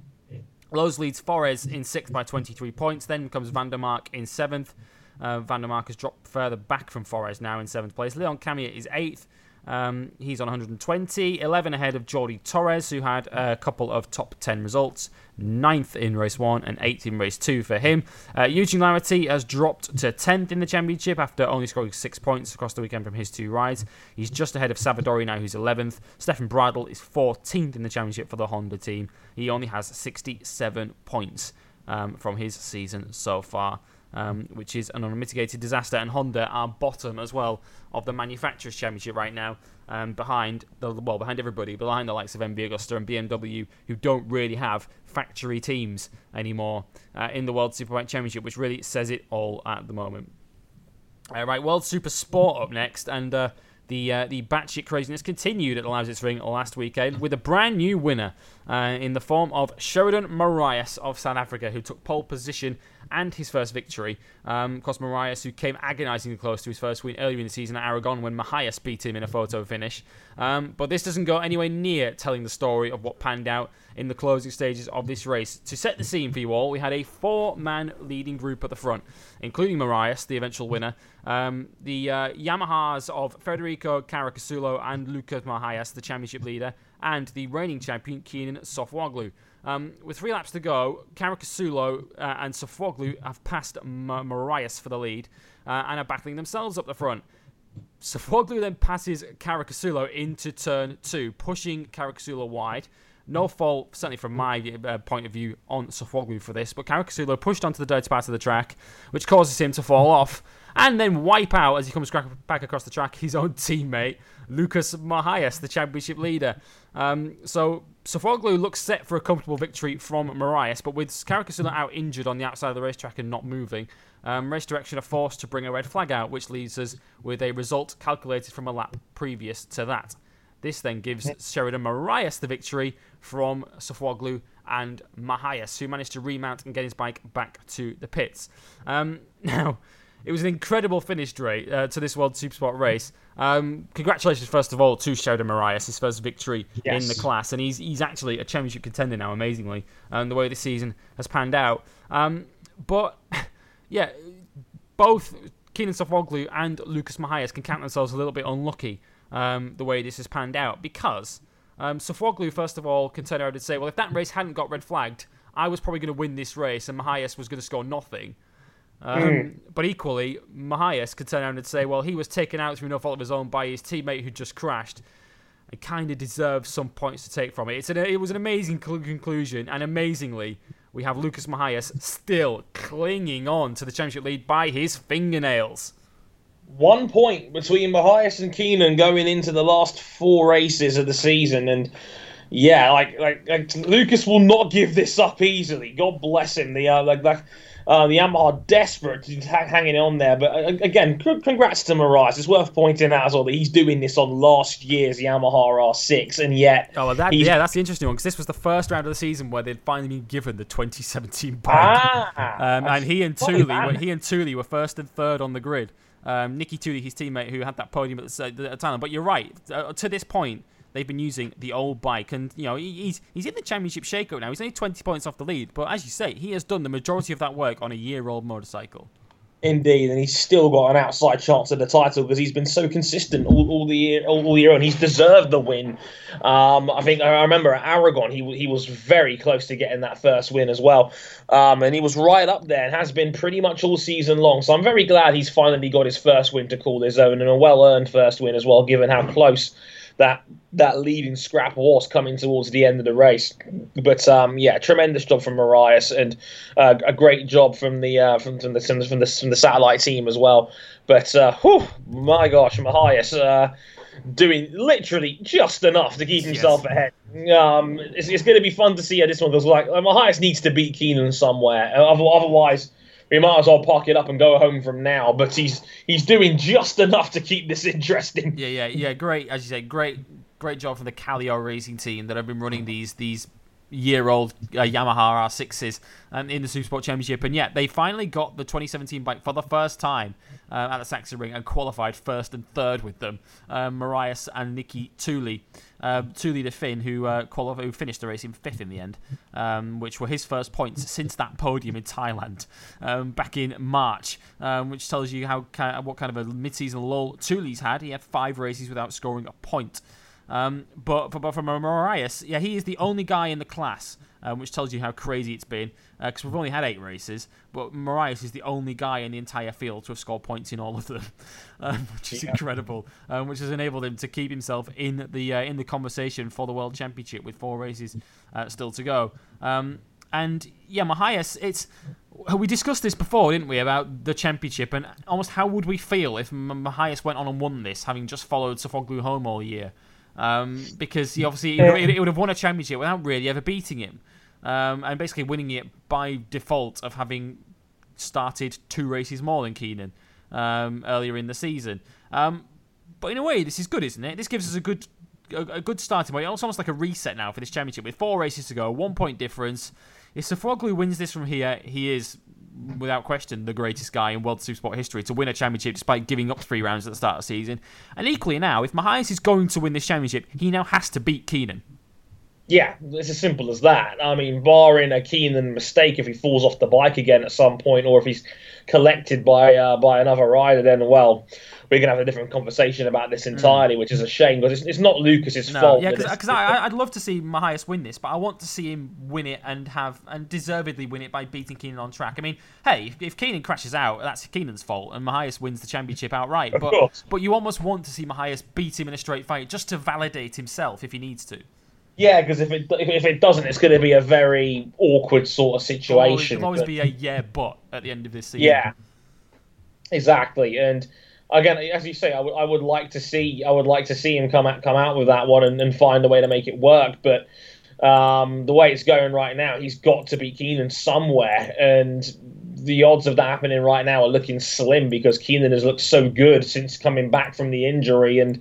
Lowes leads Forés in sixth by 23 points. Then comes van der Mark in seventh. Uh, Van der Mark has dropped further back from Forés now in seventh place. Leon Camier is eighth. Um, he's on 120, 11 ahead of Jordi Torres, who had a couple of top 10 results. Ninth in race one and eighth in race two for him. Uh, Eugene Laverty has dropped to 10th in the championship after only scoring six points across the weekend from his two rides. He's just ahead of Savadori now, who's 11th. Stefan Bradl is 14th in the championship for the Honda team. He only has 67 points um, from his season so far um, which is an unmitigated disaster. And Honda are bottom as well of the manufacturers' championship right now, um, behind the well behind everybody, behind the likes of MV Agusta and BMW, who don't really have factory teams anymore uh, in the World Superbike Championship, which really says it all at the moment. All right, World Super Sport up next, and. Uh, the uh, the batshit craziness continued at the Ring last weekend with a brand new winner uh, in the form of Sheridan Morais of South Africa, who took pole position and his first victory. Um, of course, Morais, who came agonisingly close to his first win earlier in the season at Aragon when Mahias beat him in a photo finish. Um, but this doesn't go anywhere near telling the story of what panned out in the closing stages of this race. To set the scene for you all, we had a four man leading group at the front, including Morais, the eventual winner, um, the uh, Yamahas of Federico Caricasulo and Lucas Mahias, the championship leader, and the reigning champion Keenan Sofuoglu. Um, with three laps to go, Caricasulo uh, and Sofuoglu have passed M- Morais for the lead uh, and are battling themselves up the front. Sofuoglu then passes Caricasulo into turn two, pushing Caricasulo wide. No fault, certainly from my uh, point of view, on Sofuoglu for this, but Caricasulo pushed onto the dirty part of the track, which causes him to fall off and then wipe out as he comes back across the track his own teammate Lucas Mahias, the championship leader. Um, so Sofuoglu looks set for a comfortable victory from Morais, but with Caricasulo out injured on the outside of the racetrack and not moving, um, race direction are forced to bring a red flag out, which leaves us with a result calculated from a lap previous to that. This then gives Sheridan Morais the victory from Sofuoglu and Mahias, who managed to remount and get his bike back to the pits. Um, (laughs) now, it was an incredible finish, Dre, uh, to this World Supersport race. Um, congratulations, first of all, to Sheridan Morais, his first victory yes. in the class, and he's he's actually a championship contender now, amazingly, and um, the way this season has panned out. Um, but (laughs) yeah, both Kenan Sofuoglu and Lucas Mahias can count themselves a little bit unlucky um, the way this has panned out because um, Sofuoglu, first of all, can turn around and say, well, if that race hadn't got red flagged, I was probably going to win this race, and Mahias was going to score nothing. Um, mm. But equally, Mahias could turn around and say, well, he was taken out through no fault of his own by his teammate who just crashed. and kind of deserves some points to take from it. It's an, it was an amazing conclusion, and amazingly, we have Lucas Mahias still clinging on to the championship lead by his fingernails. One point between Mahias and Keenan going into the last four races of the season, and yeah, like like, like Lucas will not give this up easily. God bless him. The uh, like like uh, the Yamaha desperate hanging on there, but uh, again, congrats to Morais. It's worth pointing out as well that he's doing this on last year's Yamaha R6, and yet oh, well, that, yeah, that's the interesting one because this was the first round of the season where they'd finally been given the 2017 bike, ah, um, and he and were, he and Tuuli were first and third on the grid. Um, Niki Tuuli, his teammate, who had that podium at the, at the time. But you're right. Uh, to this point, they've been using the old bike, and you know he's he's in the championship shakeup now. He's only 20 points off the lead, but as you say, he has done the majority of that work on a year-old motorcycle. Indeed, and he's still got an outside chance at the title because he's been so consistent all, all the year, all, all year, and he's deserved the win. Um, I think I remember at Aragon, he he was very close to getting that first win as well, um, and he was right up there and has been pretty much all season long. So I'm very glad he's finally got his first win to call his own and a well-earned first win as well, given how close that that leading scrap horse coming towards the end of the race. But um, yeah, tremendous job from Morais and uh, a great job from the, uh, from, from, the from the from the satellite team as well. But uh, whew, my gosh, Mahias uh, doing literally just enough to keep himself yes. ahead. Um, it's, it's going to be fun to see how this one goes. Like Mahias needs to beat Kenan somewhere, otherwise we might as well park it up and go home from now. But he's he's doing just enough to keep this (laughs) interesting. Yeah, yeah, yeah. Great, as you say, great, great job from the Kallio Racing team that have been running these these year-old uh, Yamaha R6s um, in the Supersport Championship, and yet they finally got the 2017 bike for the first time uh, at the Sachsenring and qualified first and third with them. Um, Morais and Niki Tuuli, uh, Tuuli the Finn, who uh, qualified, who finished the race in fifth in the end, um, which were his first points since that podium in Thailand um, back in March, um, which tells you how what kind of a mid-season lull Tuuli's had. He had five races without scoring a point. Um, but, but, but from Morais, yeah, he is the only guy in the class, um, which tells you how crazy it's been. Because uh, we've only had eight races, but Morais is the only guy in the entire field to have scored points in all of them, (laughs) um, which is yeah. incredible. Um, which has enabled him to keep himself in the uh, in the conversation for the world championship with four races uh, still to go. Um, and yeah, Mahias, it's we discussed this before, didn't we, about the championship and almost how would we feel if Mahias went on and won this, having just followed Sofuoglu home all year um, because he obviously it, would have won a championship without really ever beating him, um, and basically winning it by default of having started two races more than Keenan um, earlier in the season. Um, but in a way, this is good, isn't it? This gives us a good a, a good starting point. It's almost like a reset now for this championship with four races to go, one point difference. If Sofuoglu wins this from here, he is without question, the greatest guy in World Supersport history to win a championship despite giving up three rounds at the start of the season. And equally now, if Mahias is going to win this championship, he now has to beat Keenan. Yeah, it's as simple as that. I mean, barring a Keenan mistake, if he falls off the bike again at some point, or if he's collected by uh, by another rider, then well, we're gonna have a different conversation about this hmm. entirely, mm. which is a shame because it's, it's not Lucas's no, fault. Yeah, because I'd love to see Mahias win this, but I want to see him win it and have and deservedly win it by beating Keenan on track. I mean, hey, if, if Keenan crashes out, that's Keenan's fault, and Mahias wins the championship outright. Of but course. but you almost want to see Mahias beat him in a straight fight just to validate himself if he needs to. Yeah, because if it if it doesn't, it's going to be a very awkward sort of situation. It'll always, always be a yeah, but at the end of this season. Yeah, exactly, and again, as you say, I, w- I would like to see I would like to see him come out come out with that one and, and find a way to make it work. But um, the way it's going right now, he's got to beat Keenan somewhere, and the odds of that happening right now are looking slim because Keenan has looked so good since coming back from the injury and.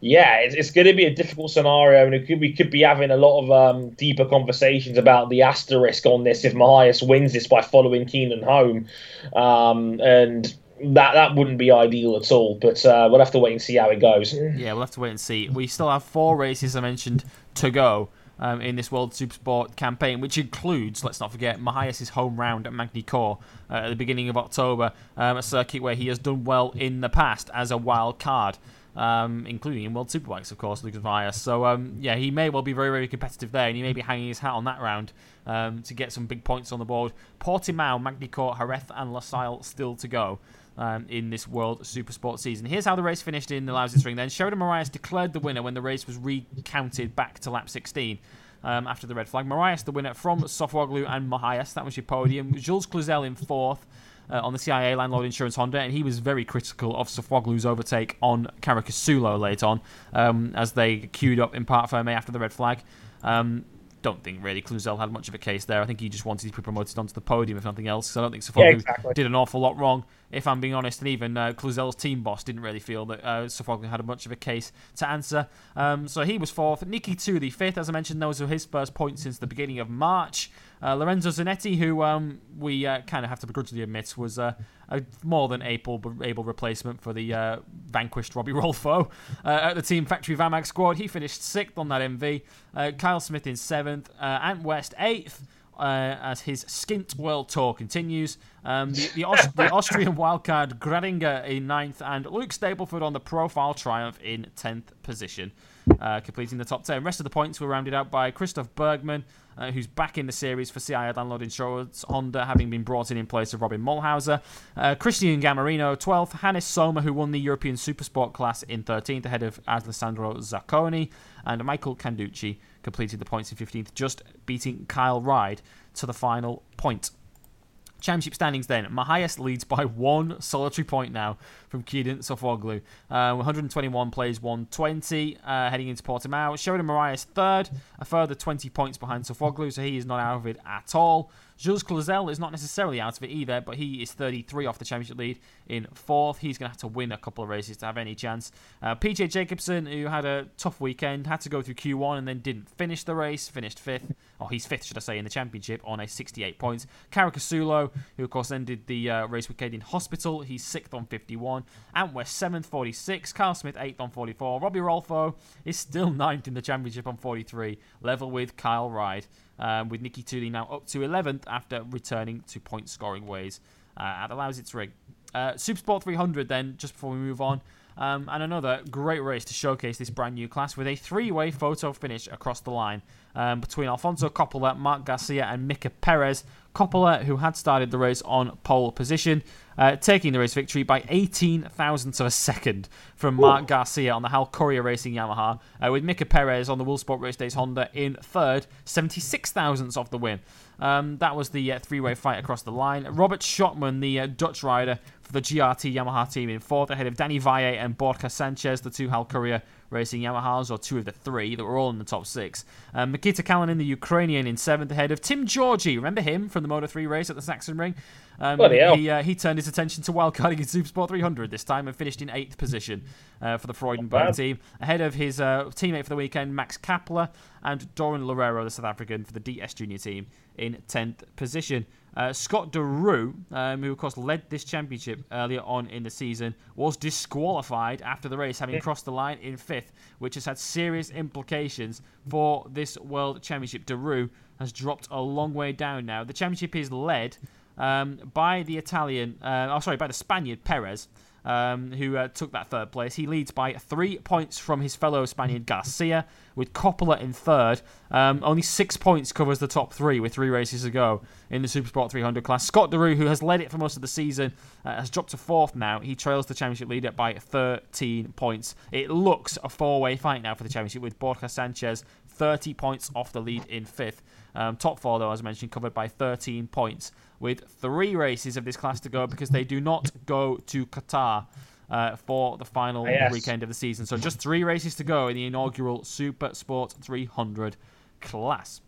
Yeah, it's, it's going to be a difficult scenario, and could, we could be having a lot of um, deeper conversations about the asterisk on this if Mahias wins this by following Keenan home. Um, and that that wouldn't be ideal at all. But uh, we'll have to wait and see how it goes. Yeah, we'll have to wait and see. We still have four races I mentioned to go. Um, in this World Supersport campaign, which includes, let's not forget, Mahias' home round at Magny-Cours uh, at the beginning of October, um, a circuit where he has done well in the past as a wild card. Um, including in World Superbikes, of course, Lucas Mahias. So, um, yeah, he may well be very, very competitive there, and he may be hanging his hat on that round um, to get some big points on the board. Portimao, Magny-Cours, Jerez, and Losail still to go um, in this World Supersport season. Here's how the race finished in the Lausitz Ring then. Sheridan Morais declared the winner when the race was recounted back to lap 16. Um, after the red flag. Morais, the winner from Sofuoglu and Mahias. That was your podium. Jules Cluzel in fourth. Uh, on the CIA Landlord Insurance Honda, and he was very critical of Sofuoglu's overtake on Caricasulo late on um, as they queued up in Parc Fermé after the red flag. Um, don't think really Cluzel had much of a case there. I think he just wanted to be promoted onto the podium, if nothing else. So I don't think Sofuoglu yeah, exactly. did an awful lot wrong, if I'm being honest. And even uh, Cluzel's team boss didn't really feel that uh, Sofuoglu had much of a case to answer. Um, so he was fourth. Niki Tuuli fifth, as I mentioned. Those were his first points since the beginning of March. Uh, Lorenzo Zanetti, who um, we uh, kind of have to begrudgingly admit was uh, a more than able able replacement for the uh, vanquished Robbie (laughs) Rolfo uh, at the Team Factory Vamag squad. He finished sixth on that MV. Uh, Kyle Smith in seventh. Ant West eighth. as his skint world tour continues, um, the, the, Aust- the, (laughs) Austrian wildcard Gradinger in ninth, and Luke Stapleford on the profile triumph in tenth position, completing the top ten. Rest of the points were rounded out by Christoph Bergmann, uh, who's back in the series for CIA Landlord Insurance Honda, having been brought in in place of Robin Mulhauser. Uh, Christian Gammarino, 12th. Hannes Soomer, who won the European Supersport class in 13th, ahead of Alessandro Zacconi. And Michael Canducci completed the points in 15th, just beating Kyle Ryde to the final point. Championship standings then. Mahias leads by (laughs) one solitary point now from Kenan Sofuoglu. Uh, 121 plays 120 uh, heading into Portimao. Sheridan Morais third, a further 20 points behind Sofuoglu, so he is not out of it at all. Jules Cluzel is not necessarily out of it either, but he is 33 off the championship lead in fourth. He's going to have to win a couple of races to have any chance. Uh, PJ Jacobsen, who had a tough weekend, had to go through Q1 and then didn't finish the race, finished fifth. Oh, he's fifth, should I say, in the championship on a 68 points. Caricasulo, who of course ended the uh, race weekend in hospital, he's sixth on 51. Ant West seventh, 46. Carl Smith eighth on 44. Robbie Rolfo is still ninth in the championship on 43, level with Kyle Ryde um, with Niki Tuuli now up to 11th after returning to point scoring ways uh, at the Lausitz Ring. Uh, Supersport 300 then, just before we move on. Um, and another great race to showcase this brand new class with a three way photo finish across the line um, between Alfonso Coppola, Marc Garcia, and Mika Perez. Coppola, who had started the race on pole position, uh, taking the race victory by 18 thousandths of a second from Marc Garcia on the Hal Courier Racing Yamaha, uh, with Mika Perez on the World Race Days Honda in third, 76 thousandths of the win. Um, that was the uh, three-way fight across the line. Robert Schotman, the uh, Dutch rider for the GRT Yamaha team, in fourth, ahead of Danny Valle and Borja Sanchez, the two Hal Courier Racing Yamahas, or two of the three that were all in the top six. Um, Mikita Kalinin, the Ukrainian, in seventh, ahead of Tim Georgi. Remember him from the Moto 3 race at the Sachsenring? Um, he, uh, he turned his attention to wildcarding in Supersport 300 this time and finished in eighth position uh, for the Freudenberg team, ahead of his uh, teammate for the weekend, Max Kappler, and Dorren Loureiro, the South African, for the DS Junior team in 10th position. Uh, Scott Deroue, um, who of course led this championship earlier on in the season, was disqualified after the race, having crossed the line in fifth, which has had serious implications for this World Championship. Deroue has dropped a long way down now. The championship is led um, by the Italian, uh, oh sorry, by the Spaniard Perez um, who uh, took that third place. He leads by three points from his fellow Spaniard Garcia, with Coppola in third. Um, only six points covers the top three with three races to go in the Supersport 300 class. Scott Deroue, who has led it for most of the season, uh, has dropped to fourth now. He trails the championship leader by 13 points. It looks a four way fight now for the championship with Borja Sanchez 30 points off the lead in fifth. Um, top four, though, as I mentioned, covered by 13 points, with three races of this class to go because they do not go to Qatar uh, for the final yes. weekend of the season. So just three races to go in the inaugural Super Sport 300 class.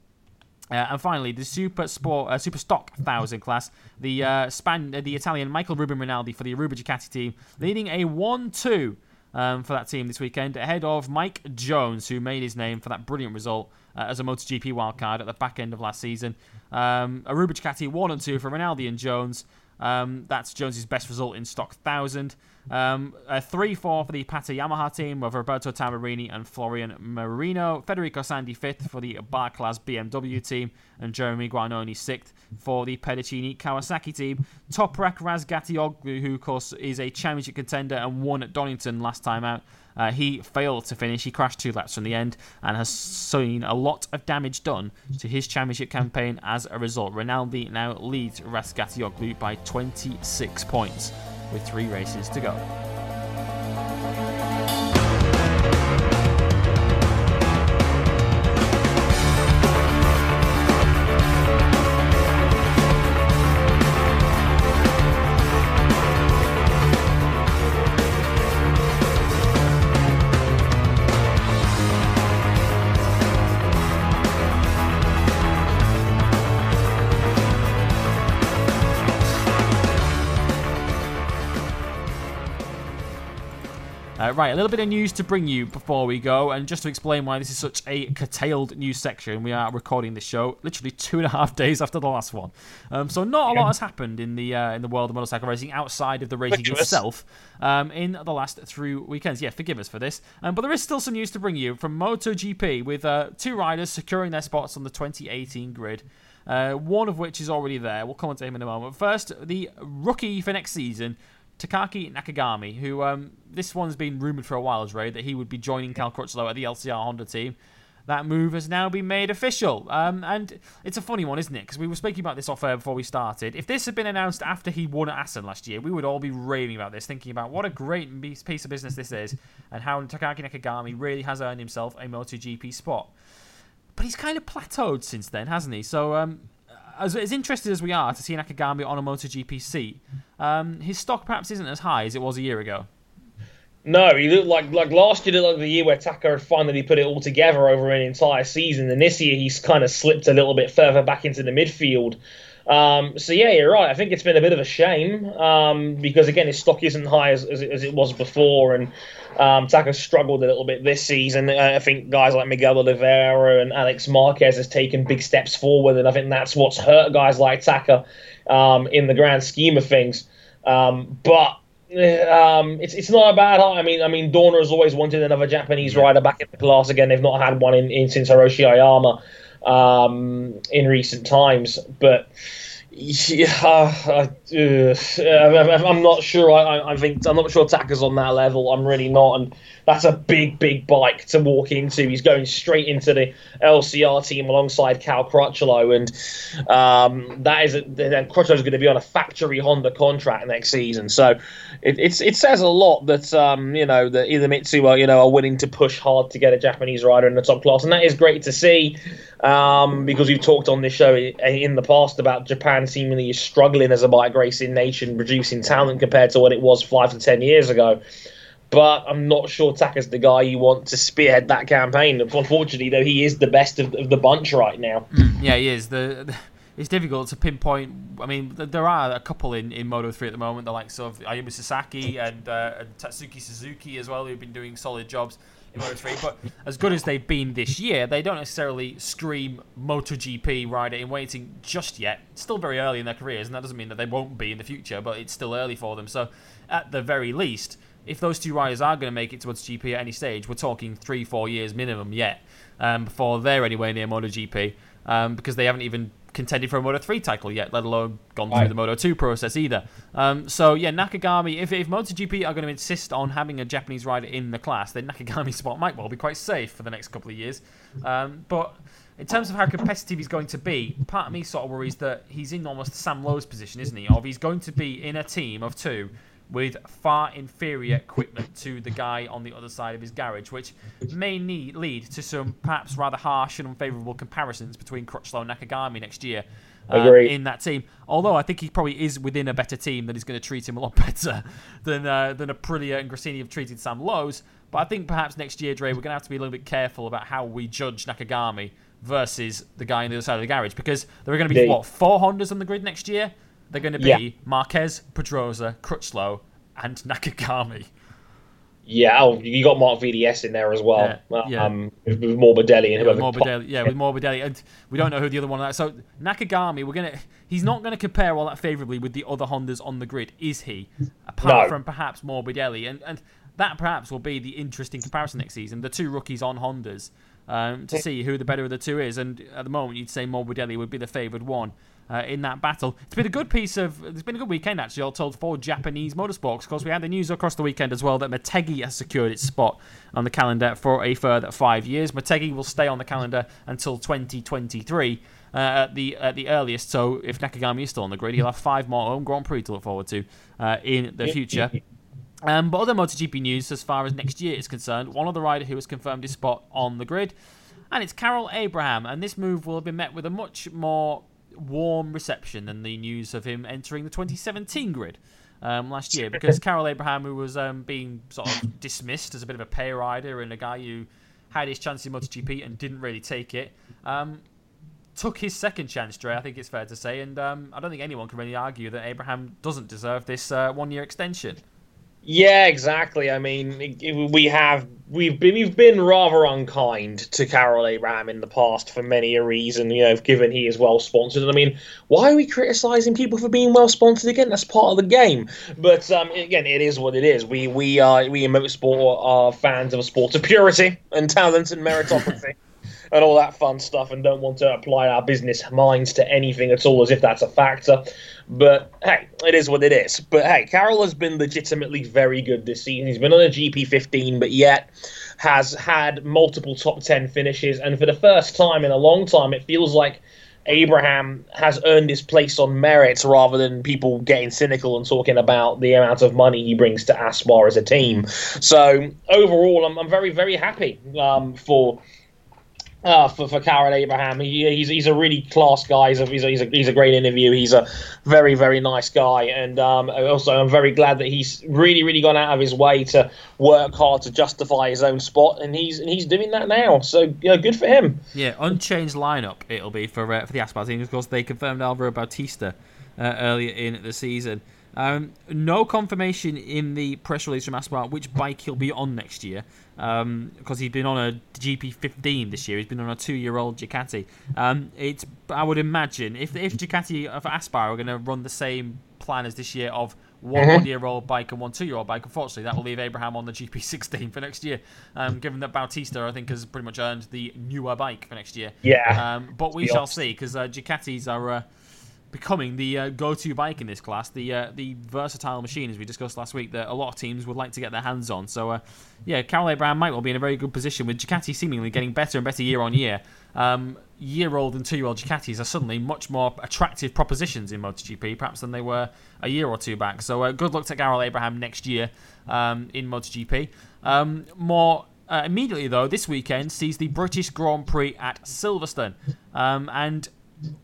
Uh, and finally, the Super Sport, uh, Super Stock Thousand class, the uh, Span, uh, the Italian Michael Ruben Rinaldi for the Aruba Ducati team, leading a one-two um, for that team this weekend, ahead of Mike Jones, who made his name for that brilliant result uh, as a MotoGP wildcard at the back end of last season. Um, Aruba Ducati 1 and 2 for Rinaldi and Jones. Um, that's Jones's best result in stock 1000. Um, a 3 4 for the Pata Yamaha team of Roberto Tamburini and Florian Marino. Federico Sandi 5th for the Bar Class BMW team. And Jeremy Guarnoni 6th for the Pedercini Kawasaki team. Toprak Razgatlioglu, who, of course, is a championship contender and won at Donington last time out. Uh, he failed to finish. He crashed two laps from the end and has seen a lot of damage done to his championship campaign as a result. Rinaldi now leads Razgatlioglu by 26 points with three races to go. Uh, right, a little bit of news to bring you before we go, and just to explain why this is such a curtailed news section, we are recording this show literally (laughs) two and a half days after the last one. Um, so not a lot has happened in the uh, in the world of motorcycle racing outside of the racing itself um, in the last three weekends. Yeah, forgive us for this, um, but there is still some news to bring you from MotoGP with uh, two riders securing their spots on the 2018 grid. Uh, one of which is already there. We'll come on to him in a moment. First, the rookie for next season, Takaki Nakagami, who um, this one's been rumored for a while, as Ray, that he would be joining Cal Crutchlow at the LCR Honda team. That move has now been made official. Um, and it's a funny one, isn't it? Because we were speaking about this off air before we started. If this had been announced after he won at Assen last year, we would all be raving about this, thinking about what a great piece of business this is and how Takaki Nakagami really has earned himself a MotoGP spot. But he's kind of plateaued since then, hasn't he? So um, as, as interested as we are to see Nakagami on a MotoGP seat, um, his stock perhaps isn't as high as it was a year ago. No, he looked like like last year, looked like the year where Taka finally put it all together over an entire season, and this year he's kind of slipped a little bit further back into the midfield. Um, so yeah, you're right. I think it's been a bit of a shame um, because again, his stock isn't high as, as, as it was before, and um, Taka struggled a little bit this season. I think guys like Miguel Oliveira and Alex Marquez has taken big steps forward, and I think that's what's hurt guys like Taka um, in the grand scheme of things. Um, but um, it's it's not a bad. I mean, I mean, Dorna has always wanted another Japanese rider back in the class again. They've not had one in, in since Hiroshi Aoyama um, in recent times, but. Yeah, uh, uh, I'm not sure. I, I think I'm not sure Taka's on that level. I'm really not, and that's a big, big bike to walk into. He's going straight into the LCR team alongside Cal Crutchlow, and um, that is then Crutchlow's going to be on a factory Honda contract next season. So it, it says a lot that um, you know that Idemitsu are you know are willing to push hard to get a Japanese rider in the top class, and that is great to see um, because we've talked on this show in the past about Japan seemingly struggling as a bike racing nation, producing talent compared to what it was five to ten years ago but I'm not sure Taka's the guy you want to spearhead that campaign. Unfortunately, though, he is the best of, of the bunch right now. Mm, yeah, he is. The, the, it's difficult to pinpoint. I mean, there are a couple in, in Moto 3 at the moment, the likes of Ayumu Sasaki and, uh, and Tatsuki Suzuki as well, who've been doing solid jobs. in Moto3. But as good as they've been this year, they don't necessarily scream MotoGP rider in waiting just yet. Still very early in their careers, and that doesn't mean that they won't be in the future, but it's still early for them. So, at the very least, if those two riders are going to make it to MotoGP at any stage, we're talking three, four years minimum yet um, before they're anywhere near MotoGP um, because they haven't even contended for a Moto 3 title yet, let alone gone through the Moto 2 process either. Um, so, yeah, Nakagami, if, if MotoGP are going to insist on having a Japanese rider in the class, then Nakagami's (laughs) spot might well be quite safe for the next couple of years. Um, but in terms of how competitive he's going to be, part of me sort of worries that he's in almost Sam Lowes' position, isn't he? Of he's going to be in a team of two with far inferior equipment to the guy on the other side of his garage, which may need, lead to some perhaps rather harsh and unfavourable comparisons between Crutchlow and Nakagami next year. Uh, in that team, although I think he probably is within a better team that is going to treat him a lot (laughs) better than uh, than Aprilia and Gresini have treated Sam Lowes. But I think perhaps next year, Dre, we're going to have to be a little bit careful about how we judge Nakagami versus the guy on the other side of the garage because there are going to be what four Hondas on the grid next year. They're going to be yeah. Marquez, Pedrosa, Crutchlow, and Nakagami. Yeah, oh, you got Marc VDS in there as well. Yeah, yeah. Um, with, with Morbidelli and whoever. Morbidelli, yeah, with Morbidelli, and we don't know who the other one is. So Nakagami, we're gonna. He's not going to compare all that favourably with the other Hondas on the grid, is he? Apart no. from perhaps Morbidelli, and and that perhaps will be the interesting comparison next season. The two rookies on Hondas. Um, to see who the better of the two is, and at the moment you'd say Morbidelli would be the favoured one uh, in that battle. It's been a good piece of. It's been a good weekend actually. All told for Japanese motorsports. Of course, we had the news across the weekend as well that Motegi has secured its spot on the calendar for a further five years. Motegi will stay on the calendar until 2023. Uh, at the at the earliest, so if Nakagami is still on the grid, he'll have five more home Grand Prix to look forward to uh, in the future. Um, but other MotoGP news as far as next year is concerned, one other rider who has confirmed his spot on the grid, and it's Karel Abraham. And this move will have been met with a much more warm reception than the news of him entering the 2017 grid um, last year because Karel Abraham, who was um, being sort of (coughs) dismissed as a bit of a pay rider and a guy who had his chance in MotoGP and didn't really take it, um, took his second chance, Dre, I think it's fair to say. And um, I don't think anyone can really argue that Abraham doesn't deserve this uh, one year extension. Yeah, exactly. I mean, we have we've been we've been rather unkind to Karel Abraham in the past for many a reason. You know, given he is well sponsored. I mean, why are we criticizing people for being well sponsored again? That's part of the game. But um, again, it is what it is. We we are we in motorsport are fans of a sport of purity and talent and meritocracy. (laughs) and all that fun stuff and don't want to apply our business minds to anything at all as if that's a factor. But hey, it is what it is. But hey, Karel has been legitimately very good this season. He's been on a GP15, but yet has had multiple top 10 finishes. And for the first time in a long time, it feels like Abraham has earned his place on merit rather than people getting cynical and talking about the amount of money he brings to Aspar as a team. So overall, I'm, I'm very, very happy um, for uh, for for Karel Abraham. He, he's he's a really class guy. He's a, he's a, he's a, he's a great interview. He's a very very nice guy, and um, also I'm very glad that he's really really gone out of his way to work hard to justify his own spot, and he's and he's doing that now. So you know, good for him. Yeah, unchanged lineup it'll be for uh, for the Aspar team. Of course, they confirmed Alvaro Bautista uh, earlier in the season. Um, no confirmation in the press release from Aspar which bike he'll be on next year, because um, he's been on a GP15 this year. He's been on a two-year-old Ducati. Um, it's I would imagine if if Ducati for Aspar are going to run the same plan as this year of one mm-hmm. one-year-old bike and one two-year-old bike, unfortunately that will leave Abraham on the GP16 for next year. Um, given that Bautista I think has pretty much earned the newer bike for next year. Yeah. Um, but we shall see because uh, Ducatis are. Uh, becoming the uh, go-to bike in this class, the uh, the versatile machine as we discussed last week that a lot of teams would like to get their hands on. So, uh, yeah, Karel Abraham might well be in a very good position with Ducati seemingly getting better and better year on year. Um, year-old and two-year-old Ducatis are suddenly much more attractive propositions in MotoGP, perhaps than they were a year or two back. So, uh, good luck to Karel Abraham next year um, in MotoGP. Um, more uh, immediately, though, this weekend sees the British Grand Prix at Silverstone. Um, and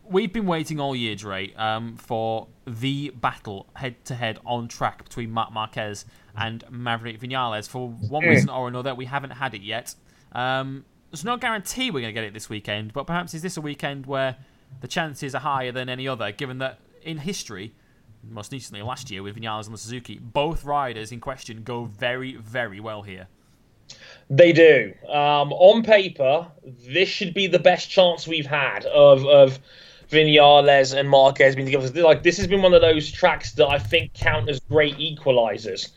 we've been waiting all year, Dre, um, for the battle head to head on track between Marc Marquez and Maverick Vinales. For one reason or another, we haven't had it yet. Um, there's no guarantee we're going to get it this weekend, but perhaps is this a weekend where the chances are higher than any other, given that in history, most recently last year with Vinales and the Suzuki, both riders in question go very, very well here. They do. Um, on paper, this should be the best chance we've had of of Vinales and Marquez being together. Like this has been one of those tracks that I think count as great equalizers.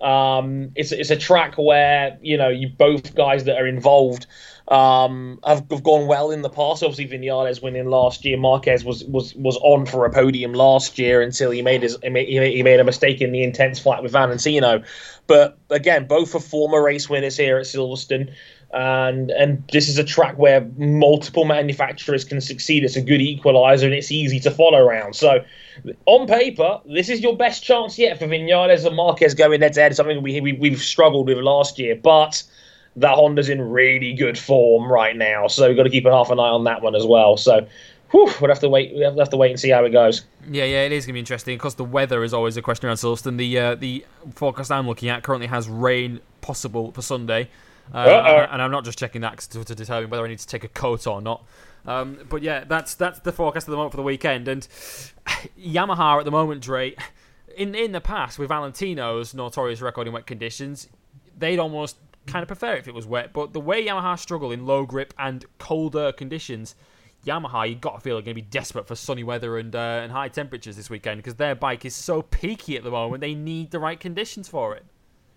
Um, it's it's a track where you know you both guys that are involved um, have, have gone well in the past. Obviously, Vinales winning last year. Marquez was was was on for a podium last year until he made his he made, he made a mistake in the intense fight with Valentino. But again, both are former race winners here at Silverstone and and this is a track where multiple manufacturers can succeed. It's a good equalizer and it's easy to follow around. So, on paper, this is your best chance yet for Vinales and Marquez going head to head. Something we, we we've struggled with last year, but that Honda's in really good form right now. So we've got to keep an half an eye on that one as well. So. Whew, we'll have to wait. We have to wait and see how it goes. Yeah, yeah, it is going to be interesting because the weather is always a question around Silverstone. The uh, the forecast I'm looking at currently has rain possible for Sunday. Uh, and I'm not just checking that to, to, determine whether I need to take a coat or not. Um, but yeah, that's that's the forecast at the moment for the weekend. And (sighs) Yamaha at the moment, Dre, in in the past with Valentino's notorious record in wet conditions, they'd almost kind of prefer it if it was wet. But the way Yamaha struggle in low grip and colder conditions, Yamaha, you got to feel are going to be desperate for sunny weather and uh, and high temperatures this weekend because their bike is so peaky at the moment. They need the right conditions for it.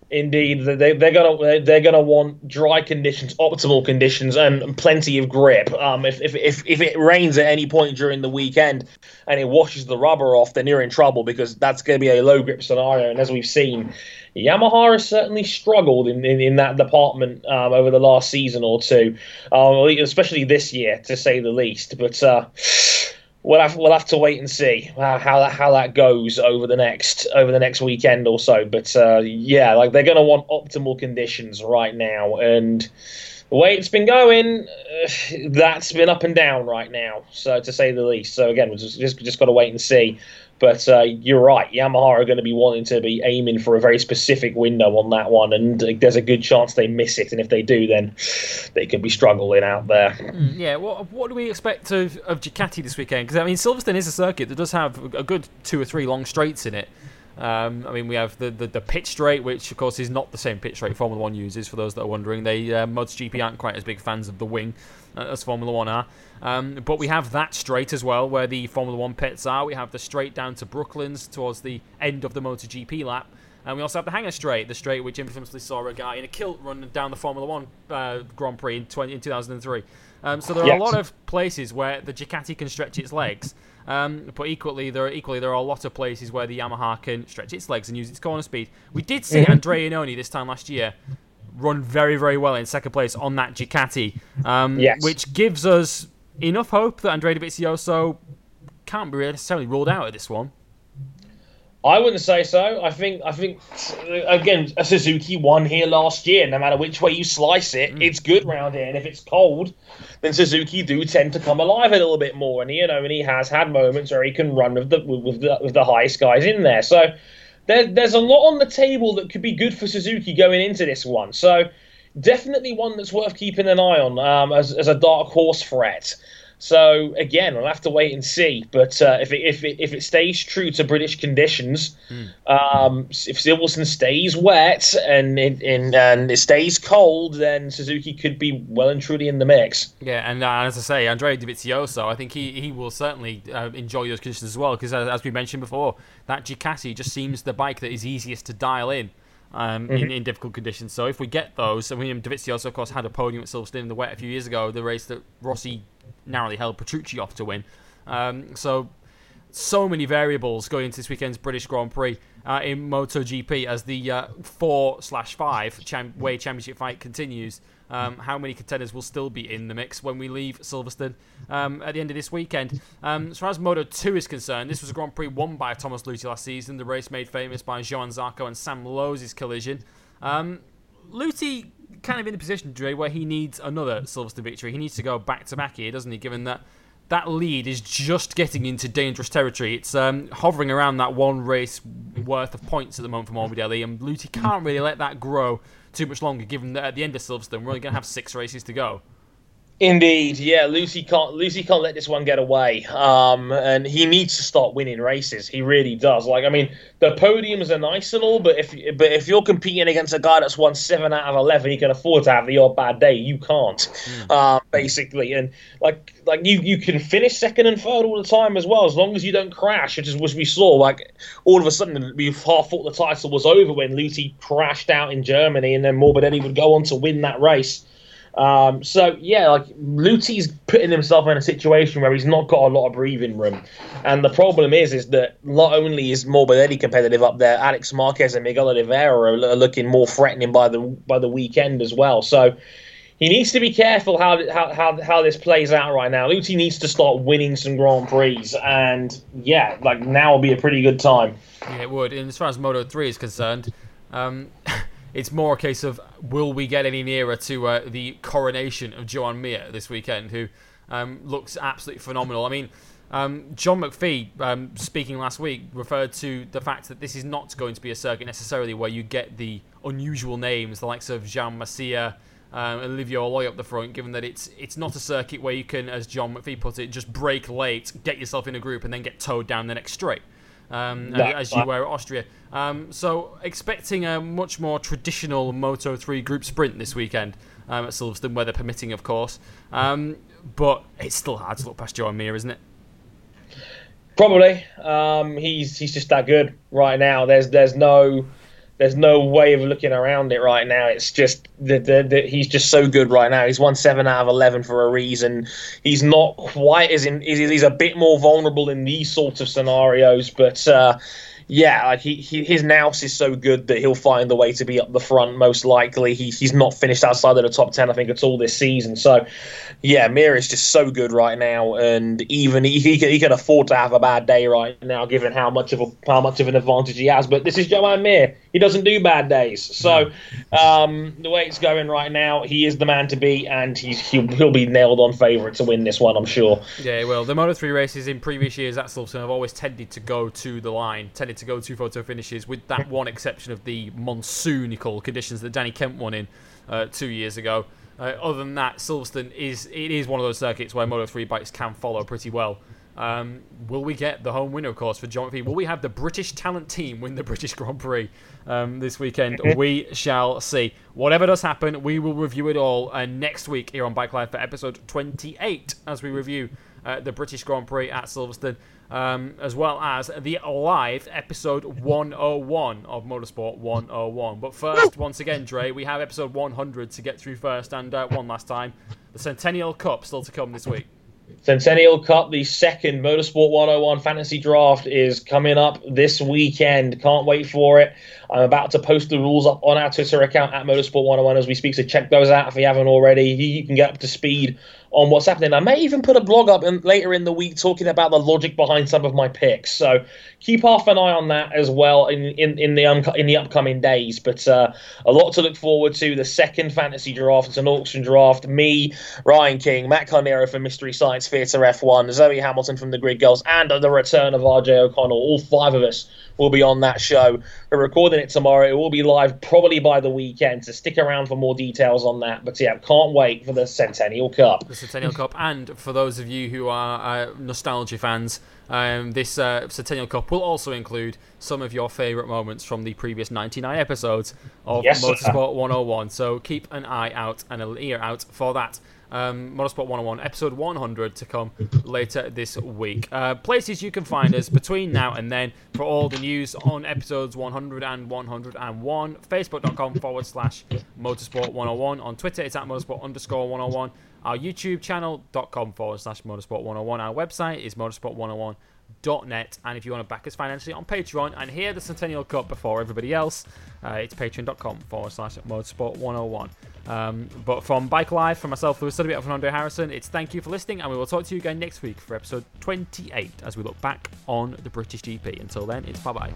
Indeed, they, they're gonna they're gonna want dry conditions, optimal conditions, and plenty of grip. Um, if, if if if it rains at any point during the weekend and it washes the rubber off, then you're in trouble because that's going to be a low grip scenario. And as we've seen, Yamaha has certainly struggled in, in, in that department um, over the last season or two, um, especially this year, to say the least. But uh, we'll have we'll have to wait and see how how that, how that goes over the next over the next weekend or so. But uh, yeah, like they're going to want optimal conditions right now, and the way it's been going, uh, (sighs) that's been up and down right now, so to say the least. So again, we just just, just got to wait and see. But uh, you're right, Yamaha are going to be wanting to be aiming for a very specific window on that one, and there's a good chance they miss it. And if they do, then they could be struggling out there. Mm, yeah, what what do we expect of, of Ducati this weekend? Because I mean, Silverstone is a circuit that does have a good two or three long straights in it. Um, I mean, we have the, the, the, pit straight, which of course is not the same pit straight Formula One uses. For those that are wondering, they uh, MotoGP aren't quite as big fans of the wing uh, as Formula One are. Um, but we have that straight as well, where the Formula One pits are. We have the straight down to Brooklands towards the end of the MotoGP lap. And we also have the Hangar Straight, the straight which infamously saw a guy in a kilt run down the Formula One uh, Grand Prix in, 20, in 2003. Um, so there are yes. a lot of places where the Ducati can stretch its legs. Um, but equally, there are equally there are a lot of places where the Yamaha can stretch its legs and use its corner speed. We did see mm-hmm. Andrea Iannone this time last year run very very well in second place on that Ducati, um, yes. which gives us enough hope that Andrea Dovizioso can't be necessarily ruled out at this one. I wouldn't say so. I think I think again a Suzuki won here last year. No matter which way you slice it, mm. it's good round here. And if it's cold, then Suzuki do tend to come alive a little bit more. And you know, and he has had moments where he can run with the with the with the highest guys in there. So there, there's a lot on the table that could be good for Suzuki going into this one. So definitely one that's worth keeping an eye on um, as as a dark horse threat. So again, we'll have to wait and see. But uh, if it, if it, if it stays true to British conditions, mm. um, if Silverstone stays wet and it, and, and it stays cold, then Suzuki could be well and truly in the mix. Yeah, and uh, as I say, Andrea Dovizioso, I think he, he will certainly uh, enjoy those conditions as well because as, as we mentioned before, that Ducati just seems the bike that is easiest to dial in. Um, mm-hmm. in, in, difficult conditions. So if we get those, I mean, Dovizioso, of course, had a podium at Silverstone in the wet a few years ago, the race that Rossi narrowly held Petrucci off to win. Um, so, so many variables going into this weekend's British Grand Prix uh, in MotoGP as the uh, four slash five way championship fight continues. Um, how many contenders will still be in the mix when we leave Silverstone um, at the end of this weekend? Um, as far as Moto 2 is concerned, this was a Grand Prix won by Thomas Luthi last season, the race made famous by Johann Zarco and Sam Lowes' collision. Um, Luthi kind of in a position, Dre, where he needs another Silverstone victory. He needs to go back to back here, doesn't he? Given that that lead is just getting into dangerous territory. It's um, hovering around that one race worth of points at the moment for Morbidelli, and Luthi can't really let that grow too much longer, given that at the end of Silverstone we're only going to have six races to go. Indeed, yeah. Luthi can't Luthi can't let this one get away. Um, and he needs to start winning races. He really does. Like, I mean, the podiums are nice and all, but if but if you're competing against a guy that's won seven out of eleven, he can afford to have the odd bad day. You can't, mm. uh, basically. And like like you you can finish second and third all the time as well, as long as you don't crash. Which is what we saw. Like all of a sudden, we half thought the title was over when Luthi crashed out in Germany, and then Morbidelli would go on to win that race. Um, so yeah, like Luthi's putting himself in a situation where he's not got a lot of breathing room, and the problem is, is that not only is Morbidelli competitive up there, Alex Marquez and Miguel Oliveira are, looking more threatening by the by the weekend as well. So he needs to be careful how how how, how this plays out right now. Luthi needs to start winning some Grand Prix, and yeah, like now will be a pretty good time. Yeah, it would. And as far as Moto Three is concerned. Um, (laughs) It's more a case of will we get any nearer to uh, the coronation of Joan Mir this weekend, who um, looks absolutely phenomenal. I mean, um, John McPhee, um, speaking last week, referred to the fact that this is not going to be a circuit necessarily where you get the unusual names, the likes of Jean Massia um, Olivier Aloi up the front, given that it's it's not a circuit where you can, as John McPhee put it, just break late, get yourself in a group, and then get towed down the next straight um, no, as you were at Austria. Um, so expecting a much more traditional Moto 3 group sprint this weekend um, at Silverstone, weather permitting, of course. Um, but it's still hard to look past Joan Mir, isn't it? Probably. Um, he's he's just that good right now. There's there's no there's no way of looking around it right now. It's just that he's just so good right now. He's won seven out of eleven for a reason. He's not quite as in. He's, a bit more vulnerable in these sorts of scenarios, but. Uh, yeah, like he, he his nous is so good that he'll find the way to be up the front. Most likely, he, he's not finished outside of the top ten. I think at all this season. So, yeah, Mir is just so good right now, and even he, he, can, he can afford to have a bad day right now, given how much of a how much of an advantage he has. But this is Joan Mir. He doesn't do bad days. So, um, the way it's going right now, he is the man to beat, and he's he'll, he'll be nailed on favourite to win this one. I'm sure. Yeah, well, the Moto three races in previous years at Silverstone have always tended to go to the line, tended to go to photo finishes, with that (laughs) one exception of the monsoonical conditions that Danny Kent won in uh, two years ago. Uh, other than that, Silverstone is it is one of those circuits where Moto 3 bikes can follow pretty well. Um, will we get the home winner, of course, for John V? Will we have the British talent team win the British Grand Prix um, this weekend? (laughs) we shall see. Whatever does happen, we will review it all uh, next week here on Bike Live for episode 28 as we review uh, the British Grand Prix at Silverstone um, as well as the live episode 101 of Motorsport 101. But first, once again, Dre, we have episode 100 to get through first, and uh, one last time, the Centennial Cup still to come this week. Centennial Cup, the second Motorsport 101 fantasy draft, is coming up this weekend. Can't wait for it. I'm about to post the rules up on our Twitter account at Motorsport 101 as we speak, so check those out if you haven't already. You can get up to speed on what's happening. I may even put a blog up in, later in the week talking about the logic behind some of my picks. So keep half an eye on that as well in in, in the um, in the upcoming days. But uh, a lot to look forward to. The second fantasy draft, it's an auction draft. Me, Ryan King, Matt Carnero from Mystery Science Theatre F1, Zoe Hamilton from the Grid Girls, and the return of RJ O'Connell. All five of us will be on that show. We're recording it tomorrow. It will be live probably by the weekend. So stick around for more details on that. But yeah, can't wait for the Centennial Cup. The Centennial Cup, and for those of you who are uh, nostalgia fans, um, this uh, Centennial Cup will also include some of your favourite moments from the previous 99 episodes of yes, Motorsport 101. So keep an eye out and an ear out for that um, Motorsport 101, episode 100 to come later this week. Uh, places you can find us between now and then for all the news on episodes 100 and 101. Facebook.com forward slash Motorsport 101. On Twitter, it's at Motorsport underscore 101. Our YouTube channel.com forward slash Motorsport 101. Our website is Motorsport 101 net and if you want to back us financially on patreon and hear the centennial cup before everybody else uh, it's patreon.com forward slash motorsport 101 um, but from Bike Live, from myself, Lewis Sutterby, and from Andre Harrison, it's thank you for listening, and we will talk to you again next week for episode 28 as we look back on the British GP. Until then, it's bye bye.